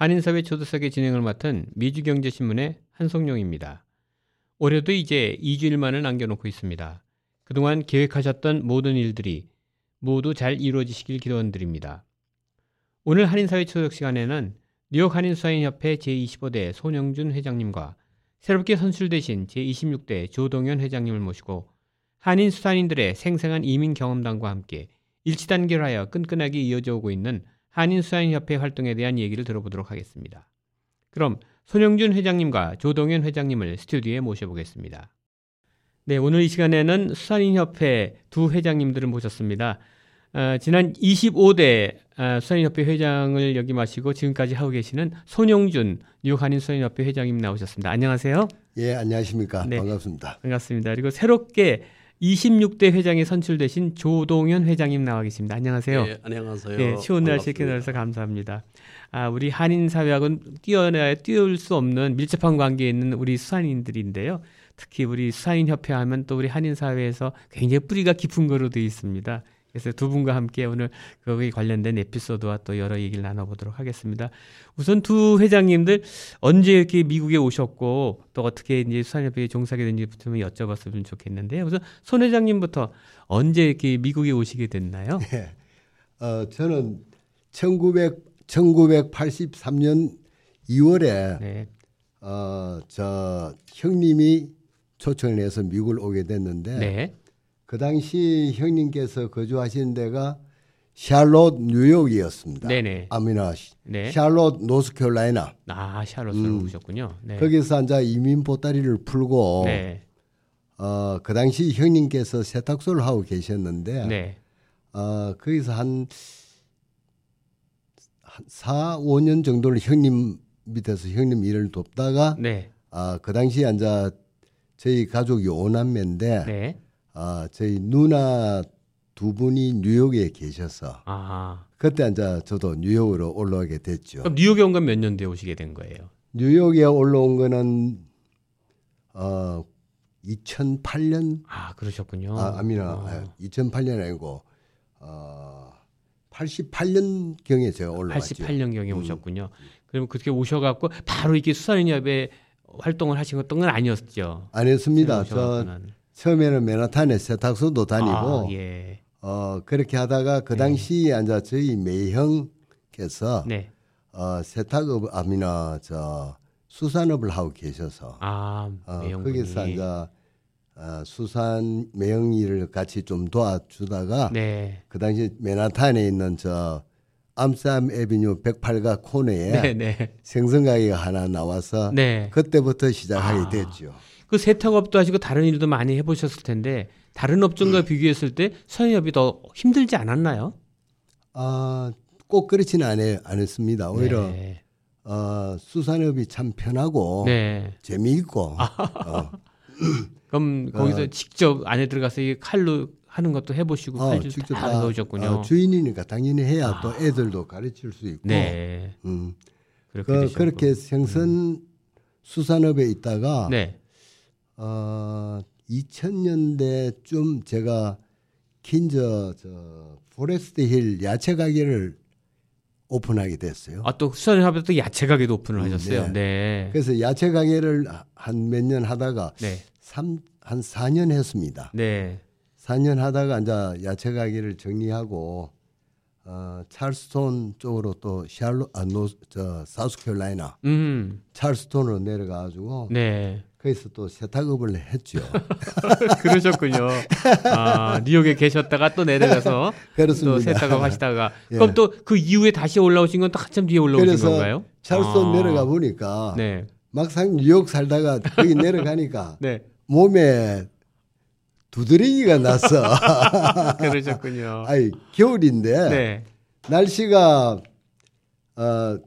한인사회 초대석의 진행을 맡은 미주경제신문의 한성용입니다. 올해도 이제 2주일만을 남겨놓고 있습니다. 그동안 계획하셨던 모든 일들이 모두 잘 이루어지시길 기도드립니다. 오늘 한인사회 초대석 시간에는 뉴욕 한인수사인협회 제25대 손영준 회장님과 새롭게 선출되신 제26대 조동현 회장님을 모시고 한인 수산인들의 생생한 이민 경험담과 함께 일치단결하여 끈끈하게 이어져 오고 있는 한인수산협회 활동에 대한 얘기를 들어보도록 하겠습니다. 그럼 손영준 회장님과 조동현 회장님을 스튜디오에 모셔보겠습니다. 네, 오늘 이 시간에는 수산인협회 두 회장님들을 모셨습니다. 어, 지난 25대 어, 수산인협회 회장을 역임하시고 지금까지 하고 계시는 손영준 뉴욕 한인수산인협회 회장님 나오셨습니다. 안녕하세요. 예, 안녕하십니까. 네, 반갑습니다. 반갑습니다. 그리고 새롭게 26대 회장에 선출되신 조동현 회장님 나와 계십니다. 안녕하세요. 네, 안녕하세요. 네, 추운 날씨에 나와서 감사합니다. 아, 우리 한인 사회하고는 뛰어나야 뛰어올 수 없는 밀접한 관계에 있는 우리 수산인들인데요. 특히 우리 수산인 협회 하면 또 우리 한인 사회에서 굉장히 뿌리가 깊은 거로 되어 있습니다. 그래서 두 분과 함께 오늘 거기에 관련된 에피소드와 또 여러 얘기를 나눠보도록 하겠습니다. 우선 두 회장님들 언제 이렇게 미국에 오셨고 또 어떻게 이제 수산협회에 종사하게 된지부터 여쭤봤으면 좋겠는데 우선 손 회장님부터 언제 이렇게 미국에 오시게 됐나요? 네. 어, 저는 1900, 1983년 2월에 네. 어, 저 형님이 초청을 해서 미국을 오게 됐는데 네. 그 당시 형님께서 거주하시는 데가 샬롯 뉴욕이었습니다. 네네. 아미나 네. 샬롯 노스캐롤라이나. 아 샬롯을 음. 오셨군요. 네. 거기서 이제 이민 보따리를 풀고 네. 어, 그 당시 형님께서 세탁소를 하고 계셨는데 네. 어, 거기서 한, 한 4, 5년 정도를 형님 밑에서 형님 일을 돕다가 네. 어, 그 당시에 이제 저희 가족이 오남매인데 네. 아, 저희 누나 두 분이 뉴욕에 계셔서 아하. 그때 이제 저도 뉴욕으로 올라오게 됐죠. 그럼 뉴욕에 온 건 몇 년도에 오시게 된 거예요? 뉴욕에 올라온 거는 어 2008년 아 그러셨군요. 아 아미나 어. 2008년 아니고 어 88년 경에 제가 올라왔죠. 88년 경에 음. 오셨군요. 그럼 그렇게 오셔갖고 바로 이렇게 수산인협에 활동을 하신 것던 아니었죠? 아니었습니다. 저 처음에는 맨하탄에 세탁소도 다니고 아, 예. 어 그렇게 하다가 그 네. 당시 에 앉아 저희 매형께서 네. 어 세탁업 아미나 저 수산업을 하고 계셔서 아, 어, 거기서 앉아 어, 수산 매형 일을 같이 좀 도와주다가 네. 그 당시 맨하탄에 있는 저 암쌈 에비뉴 108가 코너에 네, 네. 생선 가게가 하나 나와서 네. 그때부터 시작하게 아. 됐죠. 그 세탁업도 하시고 다른 일도 많이 해보셨을 텐데 다른 업종과 음. 비교했을 때 서해업이 더 힘들지 않았나요? 아, 꼭 그렇지는 않아요. 않았습니다. 오히려 네. 어, 수산업이 참 편하고 네. 재미있고. 아. 어. 그럼 거기서 어, 직접 안에 들어가서 이 칼로 하는 것도 해보시고 어, 직접 다 넣으셨군요. 어, 주인이니까 당연히 해야 아. 또 애들도 가르칠 수 있고. 네. 음. 그렇게, 그, 렇게 생선 음. 수산업에 있다가 네. 어, 2000년대쯤 제가 킨저 저 포레스트 힐 야채 가게를 오픈하게 됐어요. 아, 또 수산을 하면 또 야채 가게도 오픈을 음, 하셨어요. 네. 네. 그래서 야채 가게를 한 몇 년 하다가 네. 3, 한 4년 했습니다. 네. 4년 하다가 이제 야채 가게를 정리하고 어, 찰스톤 쪽으로 또 샬로 아, 노, 저 사우스캐롤라이나 음. 찰스톤으로 내려가 가지고 네. 거기서 또 세탁업을 했죠. 그러셨군요. 아, 뉴욕에 계셨다가 또 내려가서 또 세탁업 하시다가 예. 그럼 또 그 이후에 다시 올라오신 건 또 한참 뒤에 올라오신 건가요? 찰스톤 아. 내려가 보니까 네. 막상 뉴욕 살다가 거기 내려가니까 네. 몸에 두드러기가 났어. 그러셨군요. 아니 겨울인데 네. 날씨가 어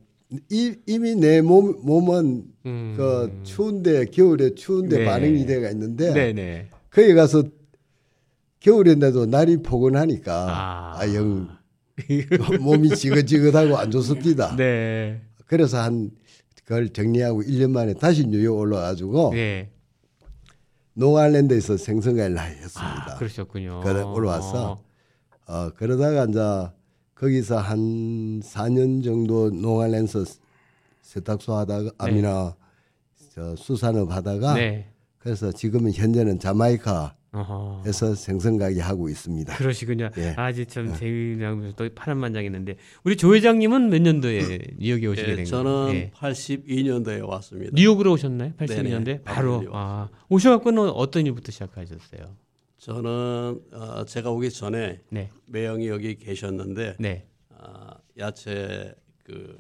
이, 이미 내 몸, 몸은 음. 그 추운데 겨울에 추운데 네. 반응이 돼가 있는데 네네. 거기 가서 겨울인데도 날이 포근하니까 아, 아 영 몸이 지긋지긋하고 안 좋습니다. 네. 그래서 한 그걸 정리하고 1년 만에 다시 뉴욕 올라가지고 네. 농아일랜드에서 생선가를 했습니다. 아, 그러셨군요. 그래 올라와서 어, 그러다가 이제 거기서 한 4년 정도 농아일랜드 세탁소 하다가 아미나 저 수산업 하다가 네. 그래서 지금은 현재는 자마이카 에서 생선 가게 하고 있습니다. 그러시군요. 예. 아주 참 예. 재미나면서 또 파란만장했는데 우리 조 회장님은 몇 년도에 뉴욕에 오시게 예, 된 거예요? 저는 예. 82년도에 왔습니다. 뉴욕으로 오셨나요? 82년도에 네네, 바로 아, 오셔갖고는 어떤 일부터 시작하셨어요? 저는 어, 제가 오기 전에 네. 매형이 여기 계셨는데 네. 어, 야채 그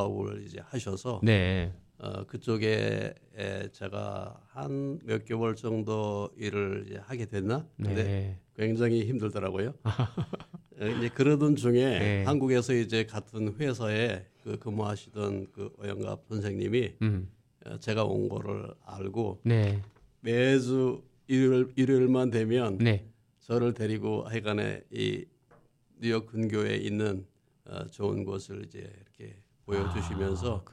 사업을 이제 하셔서 네. 어, 그쪽에 에, 제가 한 몇 개월 정도 일을 이제 하게 됐나? 근데 네. 굉장히 힘들더라고요. 이제 그러던 중에 네. 한국에서 이제 같은 회사에 그 근무하시던 그 오영갑 선생님이 음. 어, 제가 온 거를 알고 네. 매주 일요일, 일요일만 되면 네. 저를 데리고 하여간에 이 뉴욕 근교에 있는 어, 좋은 곳을 이제 이렇게 보여주시면서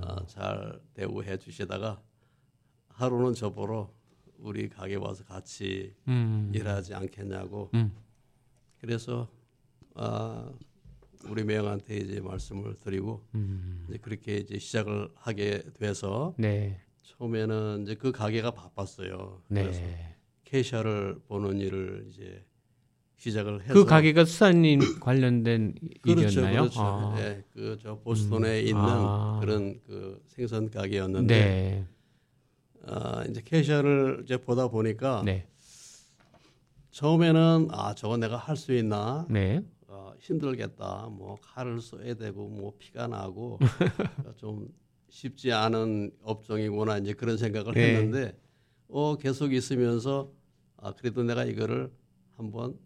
아, 어, 잘 대우해 주시다가 하루는 저보러 우리 가게 와서 같이 음. 일하지 않겠냐고 음. 그래서 아, 우리 매형한테 이제 말씀을 드리고 음. 이제 그렇게 이제 시작을 하게 돼서 네. 처음에는 이제 그 가게가 바빴어요. 네. 그래서 캐셔를 보는 일을 이제 시작을 해서 그 가게가 수사님 관련된 그렇죠, 일이었나요? 그렇죠. 아. 네, 그저 보스톤에 음. 있는 아. 그런 그 생선 가게였는데 네. 아, 이제 캐셔를 이제 보다 보니까 네. 처음에는 아 저거 내가 할 수 있나? 네. 어, 힘들겠다. 뭐 칼을 써야 되고 뭐 피가 나고 좀 쉽지 않은 업종이구나 이제 그런 생각을 네. 했는데 어 계속 있으면서 아 그래도 내가 이거를 한번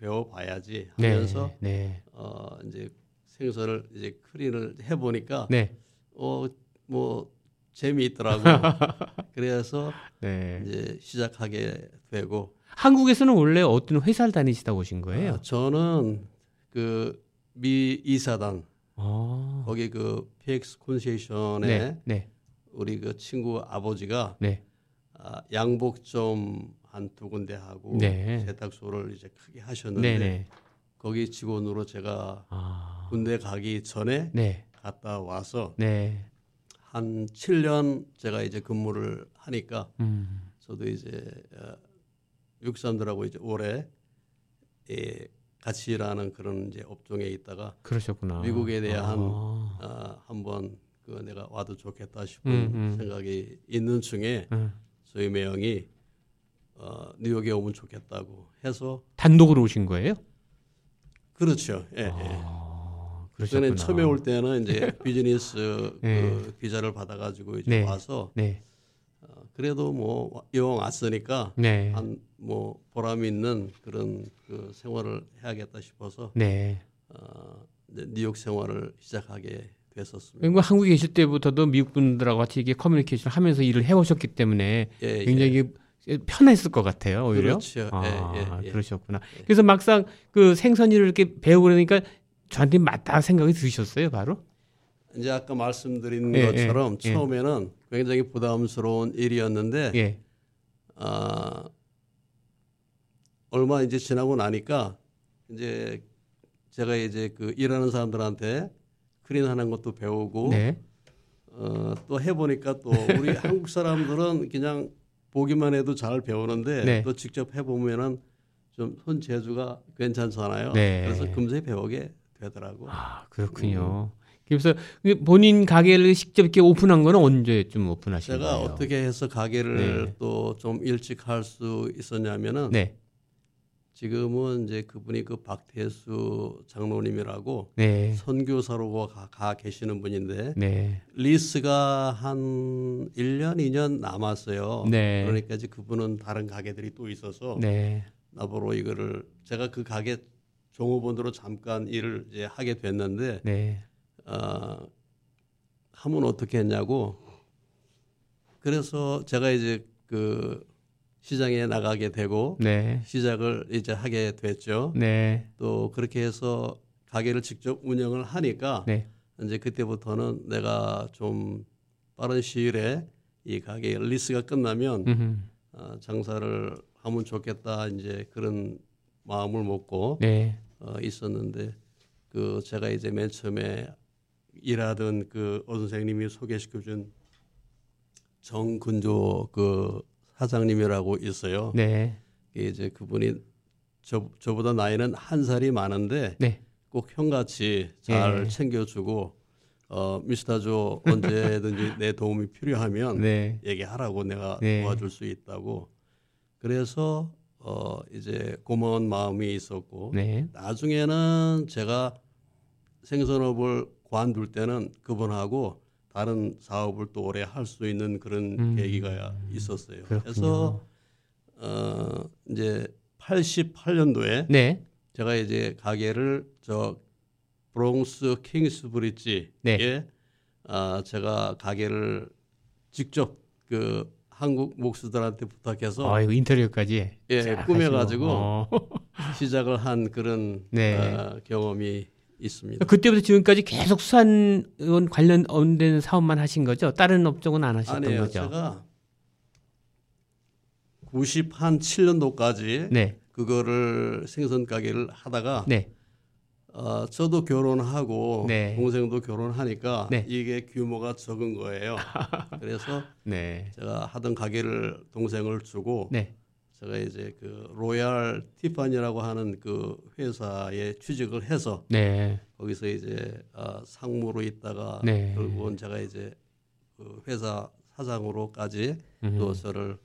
배워봐야지 네, 하면서 네, 네. 어 이제 생선을 이제 크린을 해보니까 네. 어뭐 재미있더라고. 그래서 네. 이제 시작하게 되고 한국에서는 원래 어떤 회사를 다니시다 오신 거예요? 아, 저는 그 미 이사단 아. 거기 그 PX 콘세이션에 네, 네. 우리 그 친구 아버지가 네. 아, 양복 좀 한 두 군데 하고 네. 세탁소를 이제 크게 하셨는데 네네. 거기 직원으로 제가 아. 군대 가기 전에 네. 갔다 와서 네. 한 7년 제가 이제 근무를 하니까 음. 저도 이제 어, 육사람들하고 이제 올해 예, 같이 일하는 그런 이제 업종에 있다가 그러셨구나. 미국에 대한 아. 어, 한번 그 내가 와도 좋겠다 싶은 음, 음. 생각이 있는 중에 음. 저희 매형이 어, 뉴욕에 오면 좋겠다고 해서 단독으로 오신 거예요? 그렇죠. 예. 아, 예. 그전에 처음에 올 때는 이제 비즈니스 네. 그 비자를 받아가지고 이제 네. 와서 네. 어, 그래도 뭐 이왕 왔으니까 네. 한뭐 보람 있는 그런 그 생활을 해야겠다 싶어서 네. 어, 뉴욕 생활을 시작하게 됐었습니다. 그리고 한국에 계실 때부터도 미국 분들하고 같이 이게 커뮤니케이션 하면서 일을 해오셨기 때문에 예, 굉장히 예. 편했을 것 같아요. 오히려. 그렇죠. 아, 예, 예, 예. 그러셨구나. 예. 그래서 막상 그 생선일을 이렇게 배우고 그러니까 저한테 맞다 생각이 드셨어요, 바로? 이제 아까 말씀드린 예, 것처럼 예, 처음에는 굉장히 부담스러운 일이었는데 아, 얼마 이제 지나고 나니까 이제 제가 이제 그 일하는 사람들한테 크린하는 것도 배우고 네. 어, 또 해보니까 또 우리 한국 사람들은 그냥 보기만 해도 잘 배우는데 네. 또 직접 해보면은 좀 손재주가 괜찮잖아요. 네. 그래서 금세 배우게 되더라고. 아 그렇군요. 음. 그래서 본인 가게를 직접 이렇게 오픈한 거는 언제쯤 오픈하신 제가 거예요? 제가 어떻게 해서 가게를 네. 또좀 일찍 할 수 있었냐면은 네. 지금은 이제 그분이 그 박태수 장로님이라고 네. 선교사로 가, 가, 계시는 분인데 네. 리스가 한 1년 2년 남았어요. 네. 그러니까 이제 그분은 다른 가게들이 또 있어서 네. 나보러 이거를 제가 그 가게 종업원으로 잠깐 일을 이제 하게 됐는데 네. 어, 하면 어떻게 했냐고. 그래서 제가 이제 그 시장에 나가게 되고 네. 시작을 이제 하게 됐죠. 네. 또 그렇게 해서 가게를 직접 운영을 하니까 네. 이제 그때부터는 내가 좀 빠른 시일에 이 가게 리스가 끝나면 어, 장사를 하면 좋겠다 이제 그런 마음을 먹고 네. 어, 있었는데 그 제가 이제 맨 처음에 일하던 그오 선생님이 소개시켜준 정근조 그 사장님이라고 있어요. 네. 이제 그분이 저 저보다 나이는 한 살이 많은데 네. 꼭 형같이 잘 네. 챙겨주고 어 미스터 조 언제든지 내 도움이 필요하면 네. 얘기하라고 내가 네. 도와줄 수 있다고 그래서 어 이제 고마운 마음이 있었고 네. 나중에는 제가 생선업을 관둘 때는 그분하고 다른 사업을 또 오래 할 수 있는 그런 음. 계기가 있었어요. 그렇군요. 그래서 어 이제 88년도에 네. 제가 이제 가게를 저 브롱스 킹스 브릿지에 네. 아 제가 가게를 직접 그 한국 목수들한테 부탁해서 아, 이거 인테리어까지 예 꾸며가지고 어. 시작을 한 그런 네. 어, 경험이 있습니다. 그때부터 지금까지 계속 수산원 관련된 사업만 하신 거죠? 다른 업종은 안 하셨던 아니에요. 거죠? 제가 97년도까지 네. 그거를 생선 가게를 하다가 네. 어, 저도 결혼하고 네. 동생도 결혼하니까 네. 이게 규모가 적은 거예요. 그래서 네. 제가 하던 가게를 동생을 주고 네. 제가 이제 그 로얄 티파니라고 하는 그 회사에 취직을 해서 네. 거기서 이제 어, 상무로 있다가 네. 결국은 제가 이제 그 회사 사장으로까지 음흠. 또 저를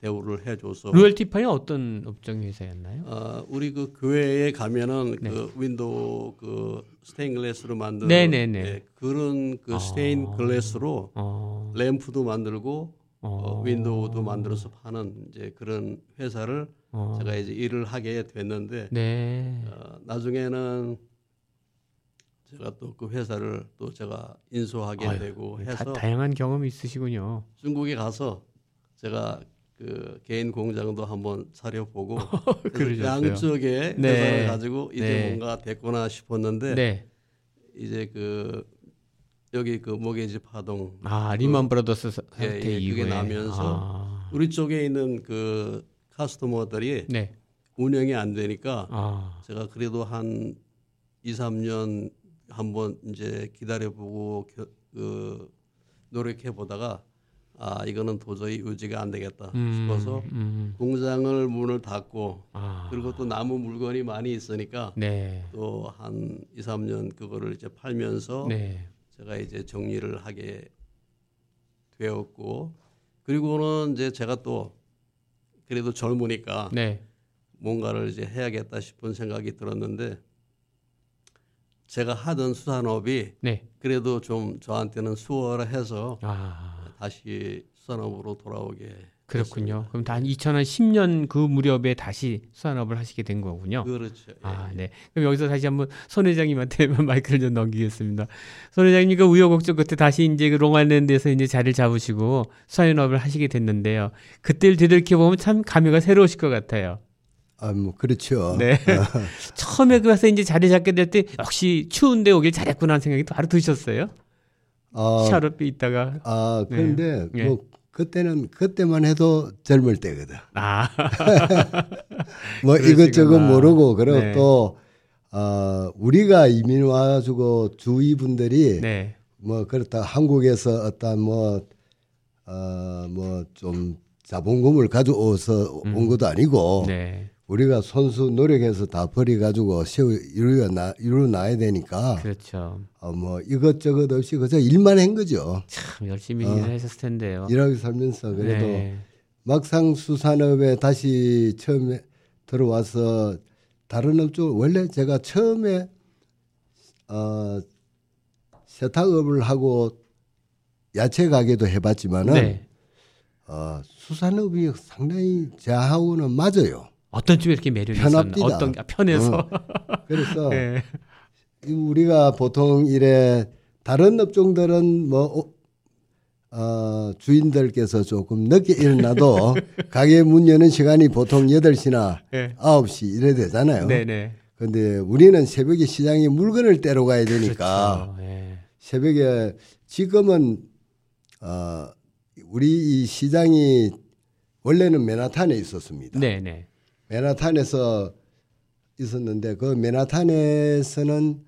대우를 해줘서 로얄 티파니 어떤 업종 회사였나요? 어, 우리 그 교회에 가면은 네. 그 window 그 stained glass로 만든 네네네. 네, 그런 그 stained 아. glass로 아. 램프도 만들고 어, window도 만들어서 파는 이제 그런 회사를 어. 제가 이제 일을 하게 됐는데 네. 어, 나중에는 제가 또 그 회사를 또 제가 인수하게 아유, 되고 해서 다, 다양한 경험이 있으시군요. 중국에 가서 제가 그 개인 공장도 한번 차려보고 양쪽에 네. 회사를 가지고 이제 네. 뭔가 됐구나 싶었는데 네. 이제 그 여기 그 모게지 파동 아 리만 그, 브라더스 사태 예, 예, 이후에 그게 나면서 아. 우리 쪽에 있는 그 카스터머들이 네. 운영이 안 되니까 아. 제가 그래도 한 2, 3년 한번 이제 기다려보고 그 노력해 보다가 아 이거는 도저히 유지가 안 되겠다 음, 싶어서 음. 공장을 문을 닫고 아. 그리고 또 남은 물건이 많이 있으니까 네. 또한 2, 3년 그거를 이제 팔면서 네. 제가 이제 정리를 하게 되었고 그리고는 이제 제가 또 그래도 젊으니까 네. 뭔가를 이제 해야겠다 싶은 생각이 들었는데 제가 하던 수산업이 네. 그래도 좀 저한테는 수월해서 아. 다시 수산업으로 돌아오게 그렇군요. 그럼 다 2010년 그 무렵에 다시 수산업을 하시게 된 거군요. 그렇죠. 아, 예. 네. 그럼 여기서 다시 한번 손 회장님한테 마이크를 좀 넘기겠습니다. 손 회장님 그 우여곡절 끝에 다시 이제 그 롱아일랜드에서 이제 자리를 잡으시고 수산업을 하시게 됐는데요. 그때를 되돌이켜 보면 참 감회가 새로우실 것 같아요. 아, 뭐 그렇죠. 네. 처음에 가서 이제 자리 잡게 될 때 역시 추운데 오길 잘했구나 하는 생각이 바로 드셨어요? 아, 샤롯비 있다가. 아, 그런데 네. 뭐 그때는 그때만 해도 젊을 때거든. 아. 뭐 이것저것 모르고 그리고 네. 또 어, 우리가 이민 와가지고 주위 분들이 네. 뭐 그렇다 한국에서 어떤 뭐 어, 뭐 좀 자본금을 가져와서 음. 온 것도 아니고 네. 우리가 손수 노력해서 다 버려가지고 세우 이루어 나 이루어 놔야 되니까. 그렇죠. 어, 뭐 이것저것 없이 그저 일만 한 거죠. 참 열심히 어, 일하셨을 텐데요. 일하고 살면서 그래도 네. 막상 수산업에 다시 처음에 들어와서 다른 업종 원래 제가 처음에 어 세탁업을 하고 야채 가게도 해봤지만은 네. 어, 수산업이 상당히 저하고는 맞아요. 어떤 쪽에 이렇게 매력이 편합니다. 있었나? 어떤 편해서. 어. 그래서 네. 우리가 보통 이래 다른 업종들은 뭐 어, 주인들께서 조금 늦게 일어나도 가게 문 여는 시간이 보통 8시나 네. 9시 이래 되잖아요. 네네. 근데 우리는 새벽에 시장에 물건을 떼러 가야 되니까 그렇죠. 네. 새벽에 지금은 어, 우리 이 시장이 원래는 맨하탄에 있었습니다. 네네. 맨하탄에서 있었는데 그 맨하탄에서는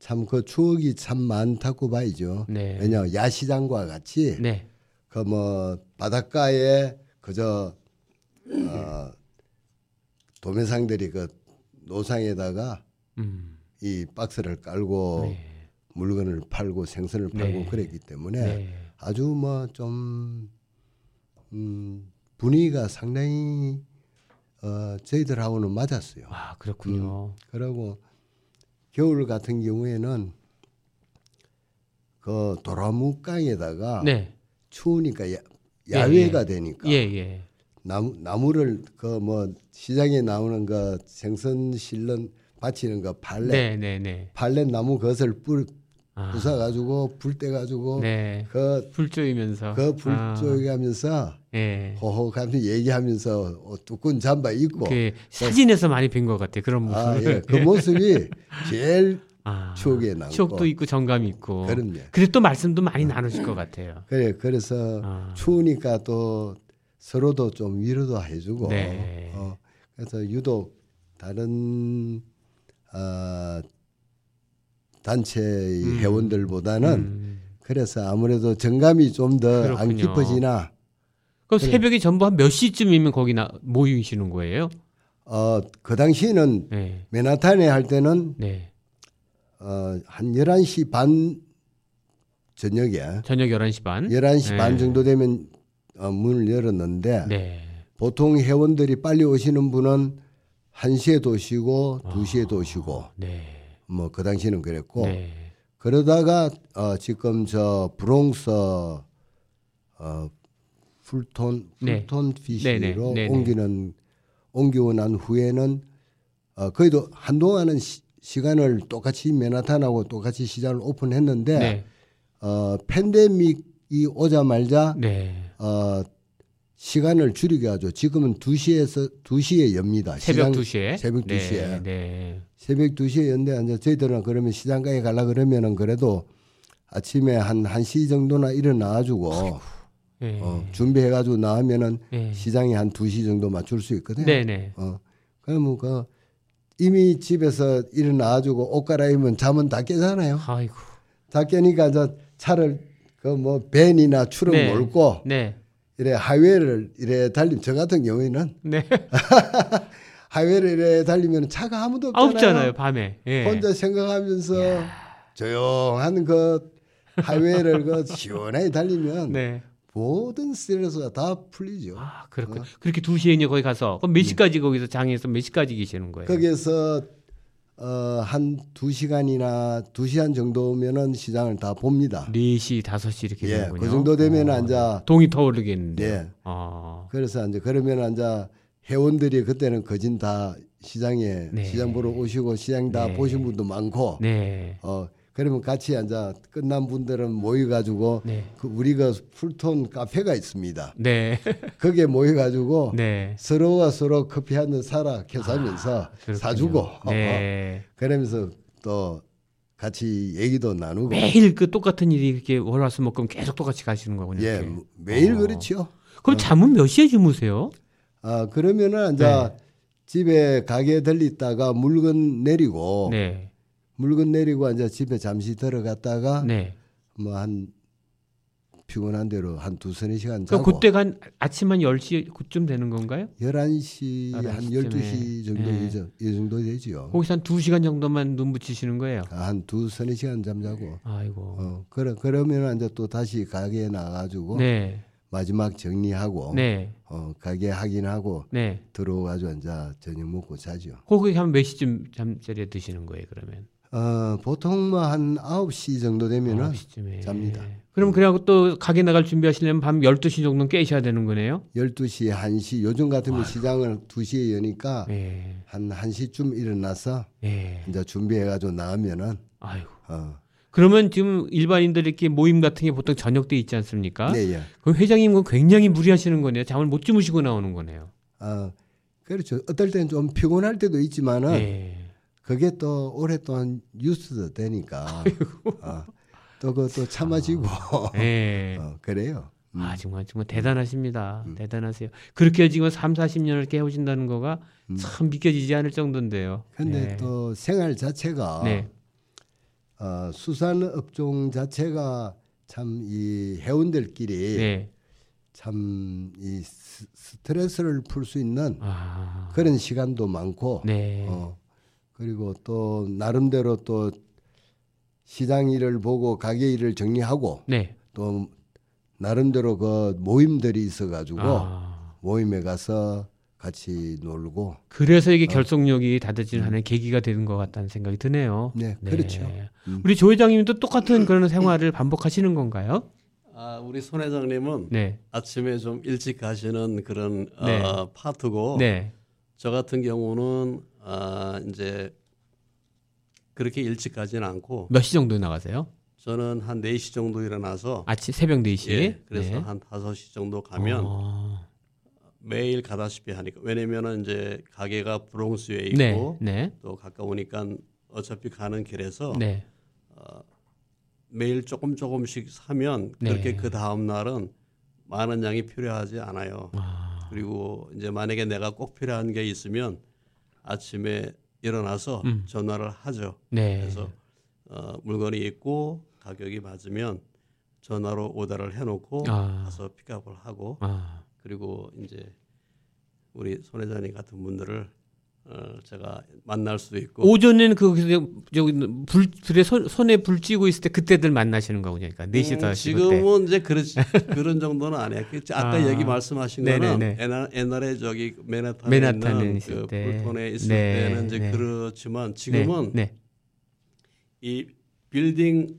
참 그 추억이 참 많다고 봐야죠. 네. 왜냐 야시장과 같이 네. 그뭐 바닷가에 그저 어, 도매상들이 그 노상에다가 음. 이 박스를 깔고 네. 물건을 팔고 생선을 팔고 네. 그랬기 때문에 네. 아주 뭐좀 음, 분위기가 상당히 어, 저희들하고는 맞았어요. 아 그렇군요. 음, 그리고 겨울 같은 경우에는 그 도라무강에다가 네. 추우니까 야, 야외가 예, 예. 되니까 예, 예. 나무 나무를 그 뭐 시장에 나오는 그 생선 실는 받치는 그 발레 네, 네, 네. 발레 나무 것을 뿌 아. 부숴 가지고 불 떼 가지고 네. 그불 쪼이면서 그불 아. 쪼이면서 네. 호호하면서 얘기하면서 어, 뚜끈 잠바 입고 그 사진에서 많이 뵌 것 같아요 그런 모습. 아, 예. 그 모습이 제일 아, 추억에 남고 추억도 있고 정감이 있고. 그럼요. 그래서 또 말씀도 많이 나누실 것 같아요. 그래 그래서 아. 추우니까 또 서로도 좀 위로도 해주고. 네. 어, 그래서 유독 다른 어, 단체의 음. 회원들보다는 음. 그래서 아무래도 정감이 좀 더 안 깊어지나. 그럼 그래. 새벽에 전부 한 몇 시쯤이면 거기 나 모이시는 거예요? 어, 그 당시에는 네. 맨하탄에 할 때는 네. 어, 한 11시 반 저녁에 저녁 11시 반 11시 네. 반 정도 되면 어, 문을 열었는데 네. 보통 회원들이 빨리 오시는 분은 1시에 도시고 2시에 아, 도시고 네. 뭐그 당시는 그랬고 네. 그러다가 어 지금 저 브롱스 어 풀톤 네. 풀톤 피시로 네, 네. 옮기는 옮기고 난 후에는 어 거의도 한동안은 시, 시간을 똑같이 맨하탄하고 똑같이 시장을 오픈했는데 네. 어 팬데믹이 오자말자 네. 어 시간을 줄이게 하죠. 지금은 2시에서 2시에 엽니다. 새벽 시장, 2시에. 새벽 2시에. 네. 새벽 2시에 연대 앉아 저희들은 그러면 시장가에 가려 그러면은 그래도 아침에 한 1시 정도나 일어나 가지고 네. 어, 준비해 가지고 나오면은 네. 시장에 한 2시 정도 맞출 수 있거든요. 네, 네. 어. 그러면 그 이미 집에서 일어나 가지고 옷 갈아입으면 잠은 다 깨잖아요. 아이고. 다 깨니까 이제 차를 그 뭐 벤이나 추럭 네. 몰고 네. 이래 하이웨이를 이래 달린 저 같은 경우에는 네. 하이웨이를 이래 달리면 차가 아무도 없잖아요. 없잖아요, 밤에. 예. 혼자 생각하면서 야. 조용한 그 하이웨이를 그 시원하게 달리면 네. 모든 스트레스가 다 풀리죠. 아, 그렇군. 어? 그렇게 2시에 이제 거기 가서 그럼 몇 네. 시까지 거기서 장에서 몇 시까지 계시는 거예요? 거기서 어, 한 2시간이나 2시간 정도면은 시장을 다 봅니다. 4시, 5시 이렇게 예, 되는군요. 그 정도 되면 어, 앉아 동이 터오르겠는데. 예. 아. 그래서 이제 그러면 앉아 회원들이 그때는 거진 다 시장에 네. 시장 보러 오시고 시장 다 네. 보신 분도 많고 네. 어 그러면 같이 앉아 끝난 분들은 모여가지고 네. 그 우리가 풀톤 카페가 있습니다. 네. 거기에 모여가지고 네. 서로가 서로 커피 한 잔 사라 계산하면서 아, 사주고 네. 그러면서 또 같이 얘기도 나누고 매일 그 똑같은 일이 이렇게 월화수목금 계속 똑같이 가시는 거군요. 예, 매일 어. 그렇죠. 그럼 잠은 몇 시에 주무세요? 아 그러면은 이제 네. 집에 가게 들리다가 물건 내리고 네. 물건 내리고 이제 집에 잠시 들어갔다가 네. 뭐한 피곤한 대로 한 두서너 시간 자고. 그때가 한 아침 한 10시 그쯤 되는 건가요? 11시, 11시쯤에. 한 12시 정도 네. 이 정도 되지요. 거기서 한 2시간 정도만 눈 붙이시는 거예요? 아, 한 두서너 시간 잠자고. 아이고. 어, 그러, 그러면 이제 또 다시 가게에 나가 가지고 네. 마지막 정리하고 네. 어, 가게 확인하고 네. 들어와 가지고 이제 저녁 먹고 자죠. 거기 하면 몇 시쯤 잠자리에 드시는 거예요, 그러면? 어, 보통 뭐 한 9시 정도 되면은 9시쯤에. 잡니다. 그럼 그래갖고 또 가게 나갈 준비하시려면 밤 12시 정도는 깨셔야 되는 거네요? 12시, 1시. 요즘 같으면 아유. 시장을 2시에 여니까 예. 한 1시쯤 일어나서 예. 이제 준비해가지고 나오면은 아유. 어. 그러면 지금 일반인들 이렇게 모임 같은 게 보통 저녁 때 있지 않습니까? 네, 예. 그럼 회장님 은 굉장히 무리하시는 거네요. 잠을 못 주무시고 나오는 거네요. 아, 그렇죠. 어떨 때는 좀 피곤할 때도 있지만은 네. 그게 또 오랫동안 뉴스도 되니까 어, 또 그것도 참아지고 아, 네. 어, 그래요. 음. 아 정말 정말 대단하십니다. 음. 대단하세요. 그렇게 지금 3, 40년을 이렇게 해오신다는 거가 음. 참 믿겨지지 않을 정도인데요. 근데 네. 또 생활 자체가 네. 어, 수산 업종 자체가 참 이 회원들끼리 네. 참이 스트레스를 풀 수 있는 아. 그런 시간도 많고 네. 어, 그리고 또 나름대로 또 시장 일을 보고 가게 일을 정리하고 네. 또 나름대로 그 모임들이 있어가지고 아. 모임에 가서 같이 놀고 그래서 이게 어. 결속력이 다져지는 음. 계기가 되는 것 같다는 생각이 드네요. 네, 네. 그렇죠. 음. 우리 조 회장님도 똑같은 그런 생활을 반복하시는 건가요? 아, 우리 손 회장님은 네. 아침에 좀 일찍 가시는 그런 네. 어, 파트고 네. 저 같은 경우는 아, 이제 그렇게 일찍 가지는 않고 몇 시 정도에 나가세요? 저는 한 4시 정도 일어나서 아침 새벽 4시. 예, 그래서 네. 한 5시 정도 가면 어... 매일 가다시피 하니까 왜냐면은 이제 가게가 브롱스에 있고 네, 네. 또 가까우니까 어차피 가는 길에서 네. 어, 매일 조금 조금씩 사면 네. 그렇게 그 다음 날은 많은 양이 필요하지 않아요. 아. 그리고 이제 만약에 내가 꼭 필요한 게 있으면 아침에 일어나서 음. 전화를 하죠. 네. 그래서 어, 물건이 있고 가격이 맞으면 전화로 오더를 해놓고 아. 가서 픽업을 하고 아. 그리고 이제 우리 손 회장님 같은 분들을 어, 제가 만날 수도 있고 오전에는 그 저기 불 불에 손, 손에 불 찌고 있을 때 그때들 만나시는 거군요. 그러니까 4시 음, 지금은 때. 이제 그런 그런 정도는 아니에요. 그 아까 아. 얘기 말씀하신 거는 옛날, 옛날에 저기 맨하탄에, 맨하탄에 있는 그 불톤에 있을 네. 때는 이제 네. 그렇지만 지금은 네. 네. 이 빌딩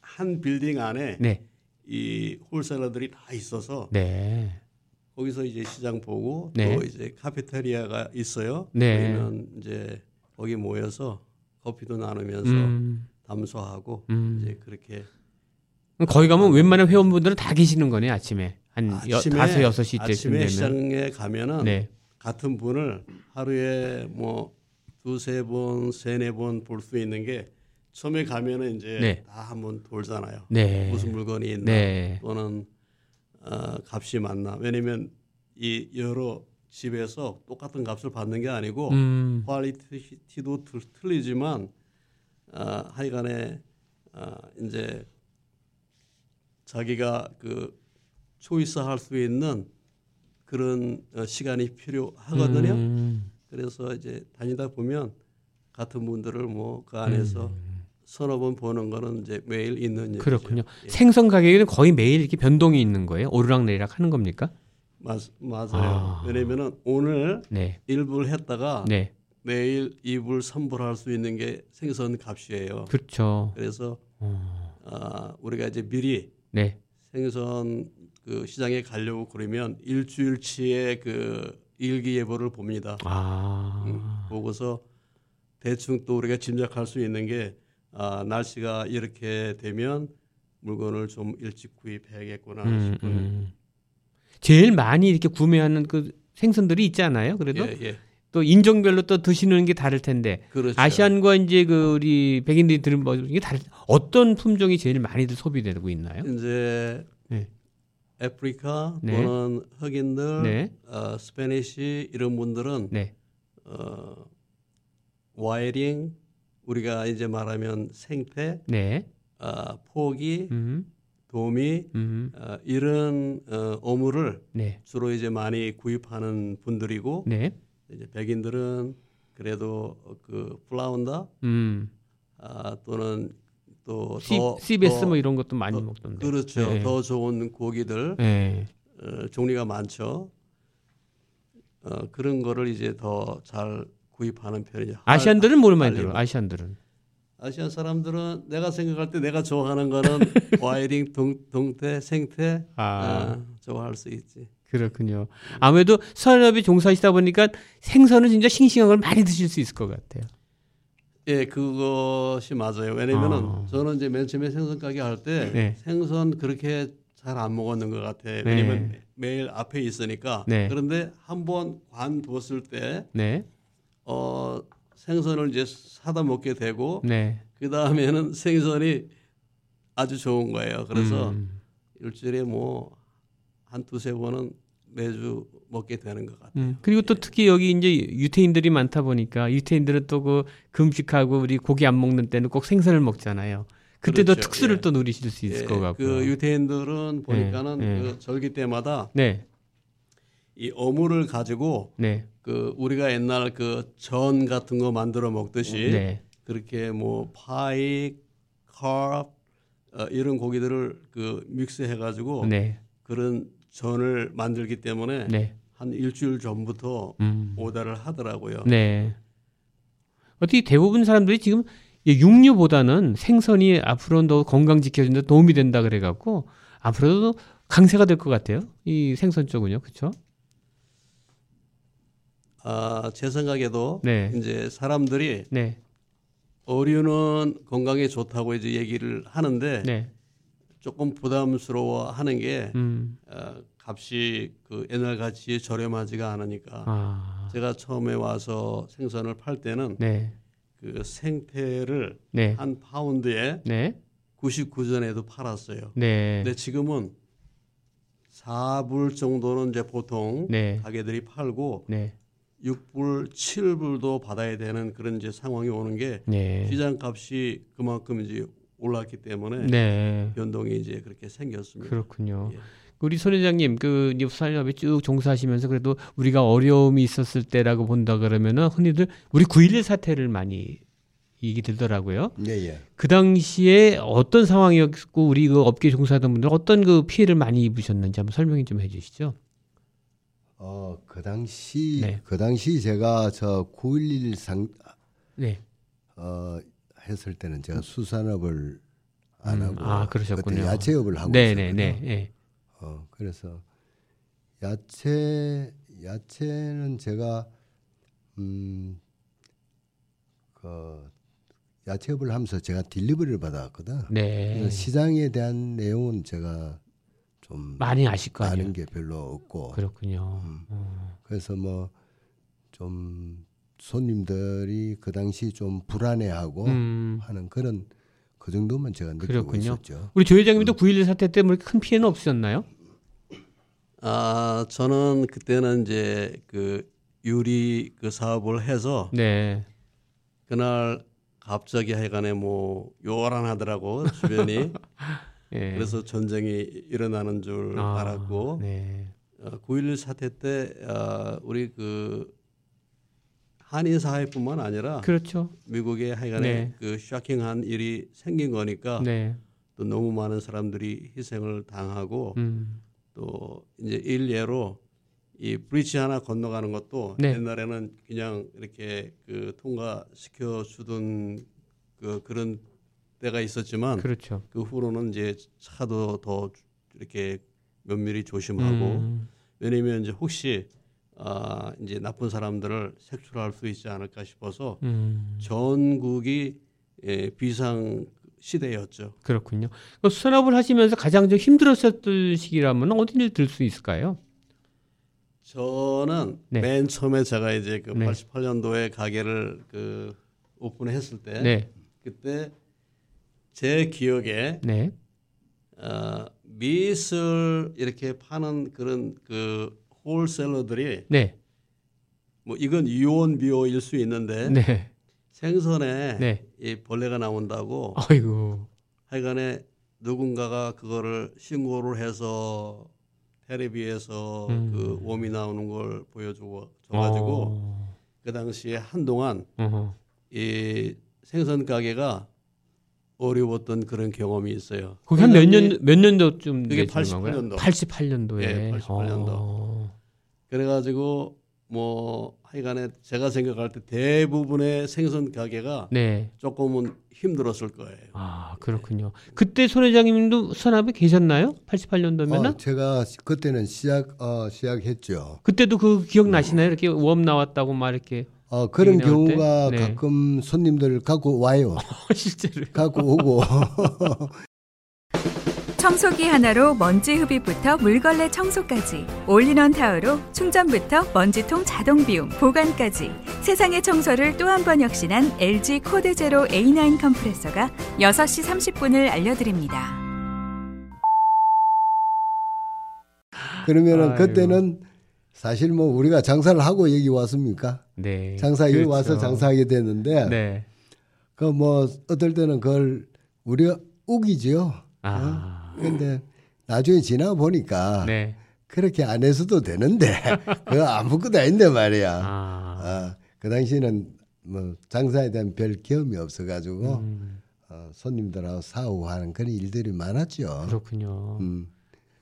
한 빌딩 안에 네. 이 홀셀러들이 다 있어서 네. 거기서 이제 시장 보고 네. 또 이제 카페테리아가 있어요. 네. 거기는 이제 거기 모여서 커피도 나누면서 음. 담소하고 음. 이제 그렇게 거기 가면 웬만한 회원분들은 다 계시는 거네요 아침에 한 아침에, 다섯 여섯 시쯤 되면 시장에 가면은 네. 같은 분을 하루에 뭐 두세 번, 세네 번 볼 수 있는 게 처음에 가면은 이제 네. 다 한번 돌잖아요. 네. 무슨 물건이 있나 네. 또는 어, 값이 맞나. 왜냐면 이 여러 집에서 똑같은 값을 받는 게 아니고 음. 퀄리티도 틀리지만 어, 하여간에 어, 이제 자기가 그 초이스 할 수 있는 그런 어, 시간이 필요하거든요. 음. 그래서 이제 다니다 보면 같은 분들을 뭐 그 안에서 음. 서너 번 보는 거는 이제 매일 있는 얘기죠. 그렇군요. 예. 생선 가격에는 거의 매일 이렇게 변동이 있는 거예요. 오르락 내리락 하는 겁니까? 맞, 맞아요. 아. 왜냐면은 오늘 네. 1불 했다가 네. 내일 2불, 3불 할 수 있는 게 생선 값이에요. 그렇죠. 그래서 어. 아, 우리가 이제 미리 네. 생선 그 시장에 가려고 그러면 일주일치의 그 일기예보를 봅니다. 아. 음, 보고서 대충 또 우리가 짐작할 수 있는 게 아, 날씨가 이렇게 되면 물건을 좀 일찍 구입해야겠구나 음, 싶은. 음. 제일 많이 이렇게 구매하는 그 생선들이 있잖아요. 그래도 예, 예. 또 인종별로 또 드시는 게 다를 텐데 그렇죠. 아시안과 이제 그 우리 백인들이 들은 뭐 이게 다를 어떤 품종이 제일 많이들 소비되고 있나요? 이제 네. 아프리카 네. 또는 흑인들, 네. 어, Spanish 이런 분들은 네. 어, whiting 우리가 이제 말하면 생태, 네. 어, porgy, 음. 도미 음. 어, 이런 어, 어물을 네. 주로 이제 많이 구입하는 분들이고 네. 이제 백인들은 그래도 그 flounder 음. 아, 또는 또 시, 더, CBS 더, 뭐 이런 것도 많이 더, 먹던데 그렇죠. 네. 더 좋은 고기들 네. 어, 종류가 많죠. 어, 그런 거를 이제 더 잘 구입하는 편이죠. 아시안들은 뭘 많이 들어? 아시안들은 아시안 사람들은 내가 생각할 때 내가 좋아하는 거는 whiting, 동, 동태, 생태 아. 아, 좋아할 수 있지. 그렇군요. 아무래도 산업에 종사하시다 보니까 생선은 진짜 싱싱한 걸 많이 드실 수 있을 것 같아요. 예, 그것이 맞아요. 왜냐면은 아. 저는 이제 맨 처음에 생선 가게 할때 네. 생선 그렇게 잘 안 먹었는 것 같아요. 네. 왜냐면 매일 앞에 있으니까. 네. 그런데 한 번 관뒀을 때, 네. 어, 생선을 이제 사다 먹게 되고, 네. 그 다음에는 생선이 아주 좋은 거예요. 그래서 음. 일주일에 뭐 한 두세 번은 매주 먹게 되는 것 같아요. 음. 그리고 또 예. 특히 여기 이제 유태인들이 많다 보니까 유태인들은 또 그 금식하고 우리 고기 안 먹는 때는 꼭 생선을 먹잖아요. 그때도 그렇죠. 특수를 예. 또 누리실 수 있을 예. 것 같고. 그 유태인들은 보니까는 예. 그 절기 때마다 네. 이 어물을 가지고 네. 그 우리가 옛날 그 전 같은 거 만들어 먹듯이 네. 그렇게 뭐 파이, 컵 어, 이런 고기들을 그 믹스해 가지고 네. 그런 전을 만들기 때문에 네. 한 일주일 전부터 음. 오다를 하더라고요. 네. 어떻게 대부분 사람들이 지금 육류보다는 생선이 앞으로 더 건강 데 도움이 된다 그래갖고 앞으로도 강세가 될 것 같아요. 이 생선 쪽은요, 그렇죠? 아, 제 생각에도 네. 이제 사람들이 네. 어류는 건강에 좋다고 이제 얘기를 하는데 네. 조금 부담스러워 하는 게 음. 어, 값이 그 옛날 같이 저렴하지가 않으니까 아. 제가 처음에 와서 생선을 팔 때는 네. 그 생태를 네. 한 파운드에 네. 99전에도 팔았어요. 네. 근데 지금은 4불 정도는 이제 보통 네. 가게들이 팔고 네. 6불, 7불도 받아야 되는 그런 이제 상황이 오는 게 네. 시장 값이 그만큼 이제 올랐기 때문에 네. 변동이 이제 그렇게 생겼습니다. 그렇군요. 예. 우리 손 회장님 그 수산업에 쭉 종사하시면서 그래도 우리가 어려움이 있었을 때라고 본다 그러면은 흔히들 우리 9.11 사태를 많이 얘기 들더라고요. 예, 예. 그 당시에 어떤 상황이었고 우리 그 업계 종사하던 분들 어떤 그 피해를 많이 입으셨는지 한번 설명 좀 해주시죠. 어, 그 당시 네. 그 당시 제가 저 9.11 상, 네. 어, 했을 때는 제가 수산업을 안 음, 하고 아, 그러셨군요. 그때 야채업을 하고 네, 네. 네, 네, 어, 그래서 야채 야채는 제가 음, 그 야채업을 하면서 제가 딜리버리를 받았거든. 네. 그래서 시장에 대한 내용은 제가 좀 많이 아실 거 아는 게 별로 없고. 그렇군요. 음. 어. 그래서 뭐 좀 손님들이 그 당시 좀 불안해하고 음. 하는 그런 그 정도만 제가 느끼고 그렇군요. 있었죠. 우리 조 회장님도 음. 9.11 사태 때문에 큰 피해는 없으셨나요? 아 저는 그때는 이제 그 유리 그 사업을 해서 네. 그날 갑자기 하여간에 뭐 요란하더라고 주변이 예. 그래서 전쟁이 일어나는 줄 아, 알았고 네. 어, 9.11 사태 때 어, 우리 그 한인 사회뿐만 아니라 그렇죠. 미국의 하여간에 네. 그 쇼킹한 일이 생긴 거니까 네. 또 너무 많은 사람들이 희생을 당하고 음. 또 이제 일례로 이 브리지 하나 건너가는 것도 네. 옛날에는 그냥 이렇게 그 통과시켜 주던 그 그런 때가 있었지만 그렇죠. 그 후로는 이제 차도 더 이렇게 면밀히 조심하고 음. 왜냐면 이제 혹시 아 이제 나쁜 사람들을 색출할 수 있지 않을까 싶어서 음. 전국이 예, 비상 시대였죠. 그렇군요. 그 수산업을 하시면서 가장 좀 힘들었었던 시기라면 어디를 들 수 있을까요? 저는 네. 맨 처음에 제가 이제 그 네. 88년도에 가게를 그 오픈했을 때 네. 그때 제 기억에 네. 어, 미술 이렇게 파는 그런 그 홀셀러들이 네. 뭐 이건 유언 비어일 수 있는데 네. 생선에 네. 이 벌레가 나온다고 아이고 하여간에 누군가가 그거를 신고를 해서 텔레비에서 음. 그 웜이 나오는 걸 보여주고 줘가지고 어. 그 당시에 한동안 어허. 이 생선 가게가 어려웠던 그런 경험이 있어요. 그게 한몇 년 몇 년도쯤 그게 88년도. 88년도에. 네, 88년도. 어. 그래가지고 뭐 하여간에 제가 생각할 때 대부분의 생선 가게가 네. 조금은 힘들었을 거예요. 아 그렇군요. 네. 그때 손 회장님도 선압에 계셨나요? 88년도면은? 어, 제가 그때는 시작 어, 시작했죠. 그때도 그 기억 나시나요? 이렇게 웜 나왔다고 막 이렇게. 어, 그런 경우가 네. 가끔 손님들 갖고 와요. 실제로 갖고 오고. 청소기 하나로 먼지 흡입부터 물걸레 청소까지 올인원 타워로 충전부터 먼지통 자동 비움 보관까지 세상의 청소를 또 한 번 혁신한 LG CordZero A9 컴프레서가 6시 30분을 알려드립니다. 그러면은 그때는 사실 뭐 우리가 장사를 하고 여기 왔습니까? 네. 장사 여기 그렇죠. 와서 장사하게 되는데 네. 그 뭐 어떨 때는 그걸 우리가 우기죠. 아. 어? 근데 나중에 지나 보니까 네. 그렇게 안 해서도 되는데 그거 아무것도 아닌데 말이야. 아. 어, 그 당시에는 뭐 장사에 대한 별 경험이 없어가지고 음. 어, 손님들하고 사오고 하는 그런 일들이 많았죠. 그렇군요. 음.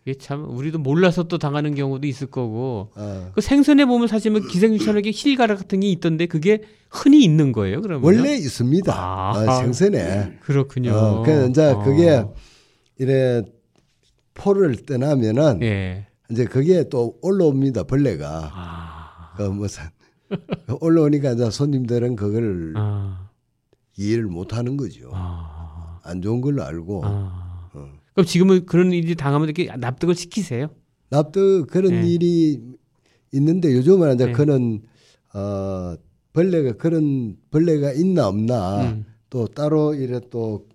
이게 참 우리도 몰라서 또 당하는 경우도 있을 거고 어. 그 생선에 보면 사실 뭐 기생충처럼 실가락 같은 게 있던데 그게 흔히 있는 거예요 그러면 원래 있습니다 아. 어, 생선에 그렇군요 어, 그 이제 어. 그게 이래 포를 떠나면은 예. 이제 그게 또 올라옵니다 벌레가 아. 그 무슨 올라오니까 이제 손님들은 그걸 아. 이해를 못 하는 거죠 아. 안 좋은 걸로 알고 아. 그럼 지금은 그런 일이 당하면 이렇게 납득을 시키세요? 납득 그런 네. 일이 있는데 요즘은 이제 네. 그런 어 벌레가 그런 벌레가 있나 없나 음. 또 따로 이래 또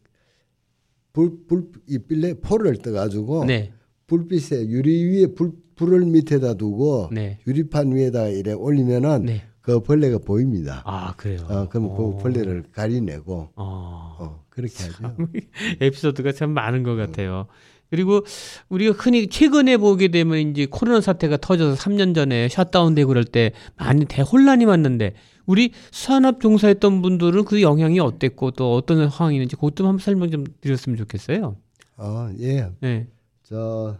불불이 빌레 포를 떠 가지고 네. 불빛에 유리 위에 불 불을 밑에다 두고 네. 유리판 위에다 이래 올리면은 네. 그 벌레가 보입니다. 아 그래요. 어, 그럼 그 벌레를 가리내고 어. 어 그렇게 하죠. 에피소드가 참 많은 것 같아요. 그리고 우리가 흔히 최근에 보게 되면 이제 코로나 사태가 터져서 3년 전에 셧다운되고 그럴 때 많이 대혼란이 왔는데 우리 수산업 종사했던 분들은 그 영향이 어땠고 또 어떤 상황이 있는지 그것 좀 한번 설명 좀 드렸으면 좋겠어요. 아, 예. 네. 저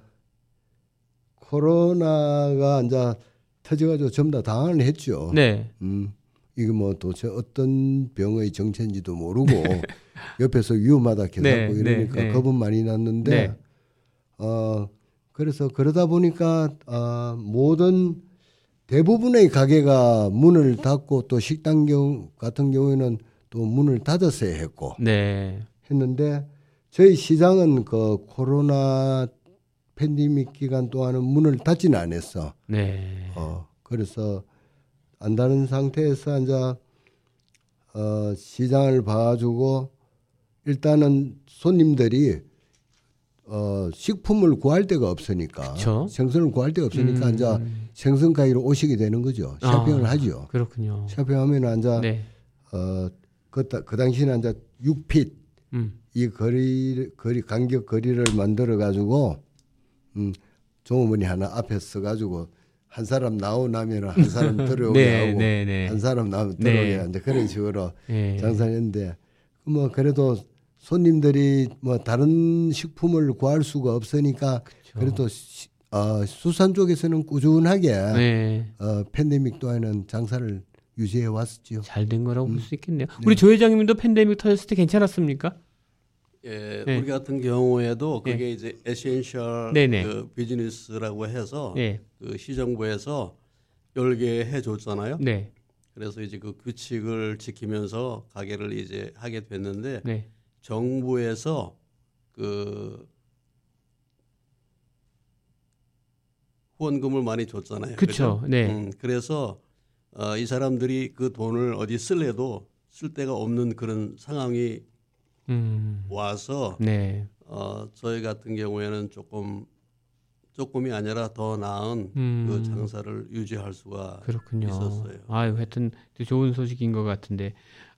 코로나가 이제 터져가지고 전부 다 당황을 했죠. 네. 음, 이거 뭐 도대체 어떤 병의 정체인지도 모르고 네. 옆에서 위험하다 계속 네, 하고 이러니까 네, 네. 겁은 많이 났는데 네. 어 그래서 그러다 보니까 어, 모든 대부분의 가게가 문을 닫고 또 식당 경우 같은 경우에는 또 문을 닫았어야 했고 네. 했는데 저희 시장은 그 코로나 팬데믹 기간 동안은 문을 닫지는 않았어. 네. 어, 그래서 안다는 상태에서 이제 어, 시장을 봐주고 일단은 손님들이 어, 식품을 구할 데가 없으니까 그쵸? 생선을 구할 데가 없으니까 음. 이제 생선 가게로 오시게 되는 거죠. 쇼핑을 아, 하죠. 그렇군요. 쇼핑하면 이제 네. 어, 그, 그 당시에는 이제 6핏 음. 이 거리 거리 간격 거리를 만들어 가지고 음, 종업원이 하나 앞에 서 가지고 한 사람 나오나면 한 사람 들어오게 네, 하고 네, 네. 한 사람 나오면 네. 들어오게 네. 이제 그런 식으로 네. 장사했는데 뭐 그래도 손님들이 뭐 다른 식품을 구할 수가 없으니까 그쵸. 그래도 시, 어, 수산 쪽에서는 꾸준하게 네. 어, 팬데믹 동안에는 장사를 유지해 왔었죠. 잘 된 거라고 음. 볼수 있겠네요. 우리 조 회장님도 팬데믹 터졌을 때 괜찮았습니까? 예, 네. 우리 같은 경우에도 그게 네. 이제 essential 그 비즈니스라고 해서 네. 그 시정부에서 열게 해줬잖아요. 네. 그래서 이제 그 규칙을 지키면서 가게를 이제 하게 됐는데 네. 정부에서 그 후원금을 많이 줬잖아요. 그렇죠. 네. 음, 그래서 어, 이 사람들이 그 돈을 어디 쓸래도 쓸 데가 없는 그런 상황이 음. 와서 네. 어, 저희 같은 경우에는 조금 조금이 아니라 더 나은 음. 그 장사를 유지할 수가 그렇군요. 있었어요. 아, 하여튼 좋은 소식인 것 같은데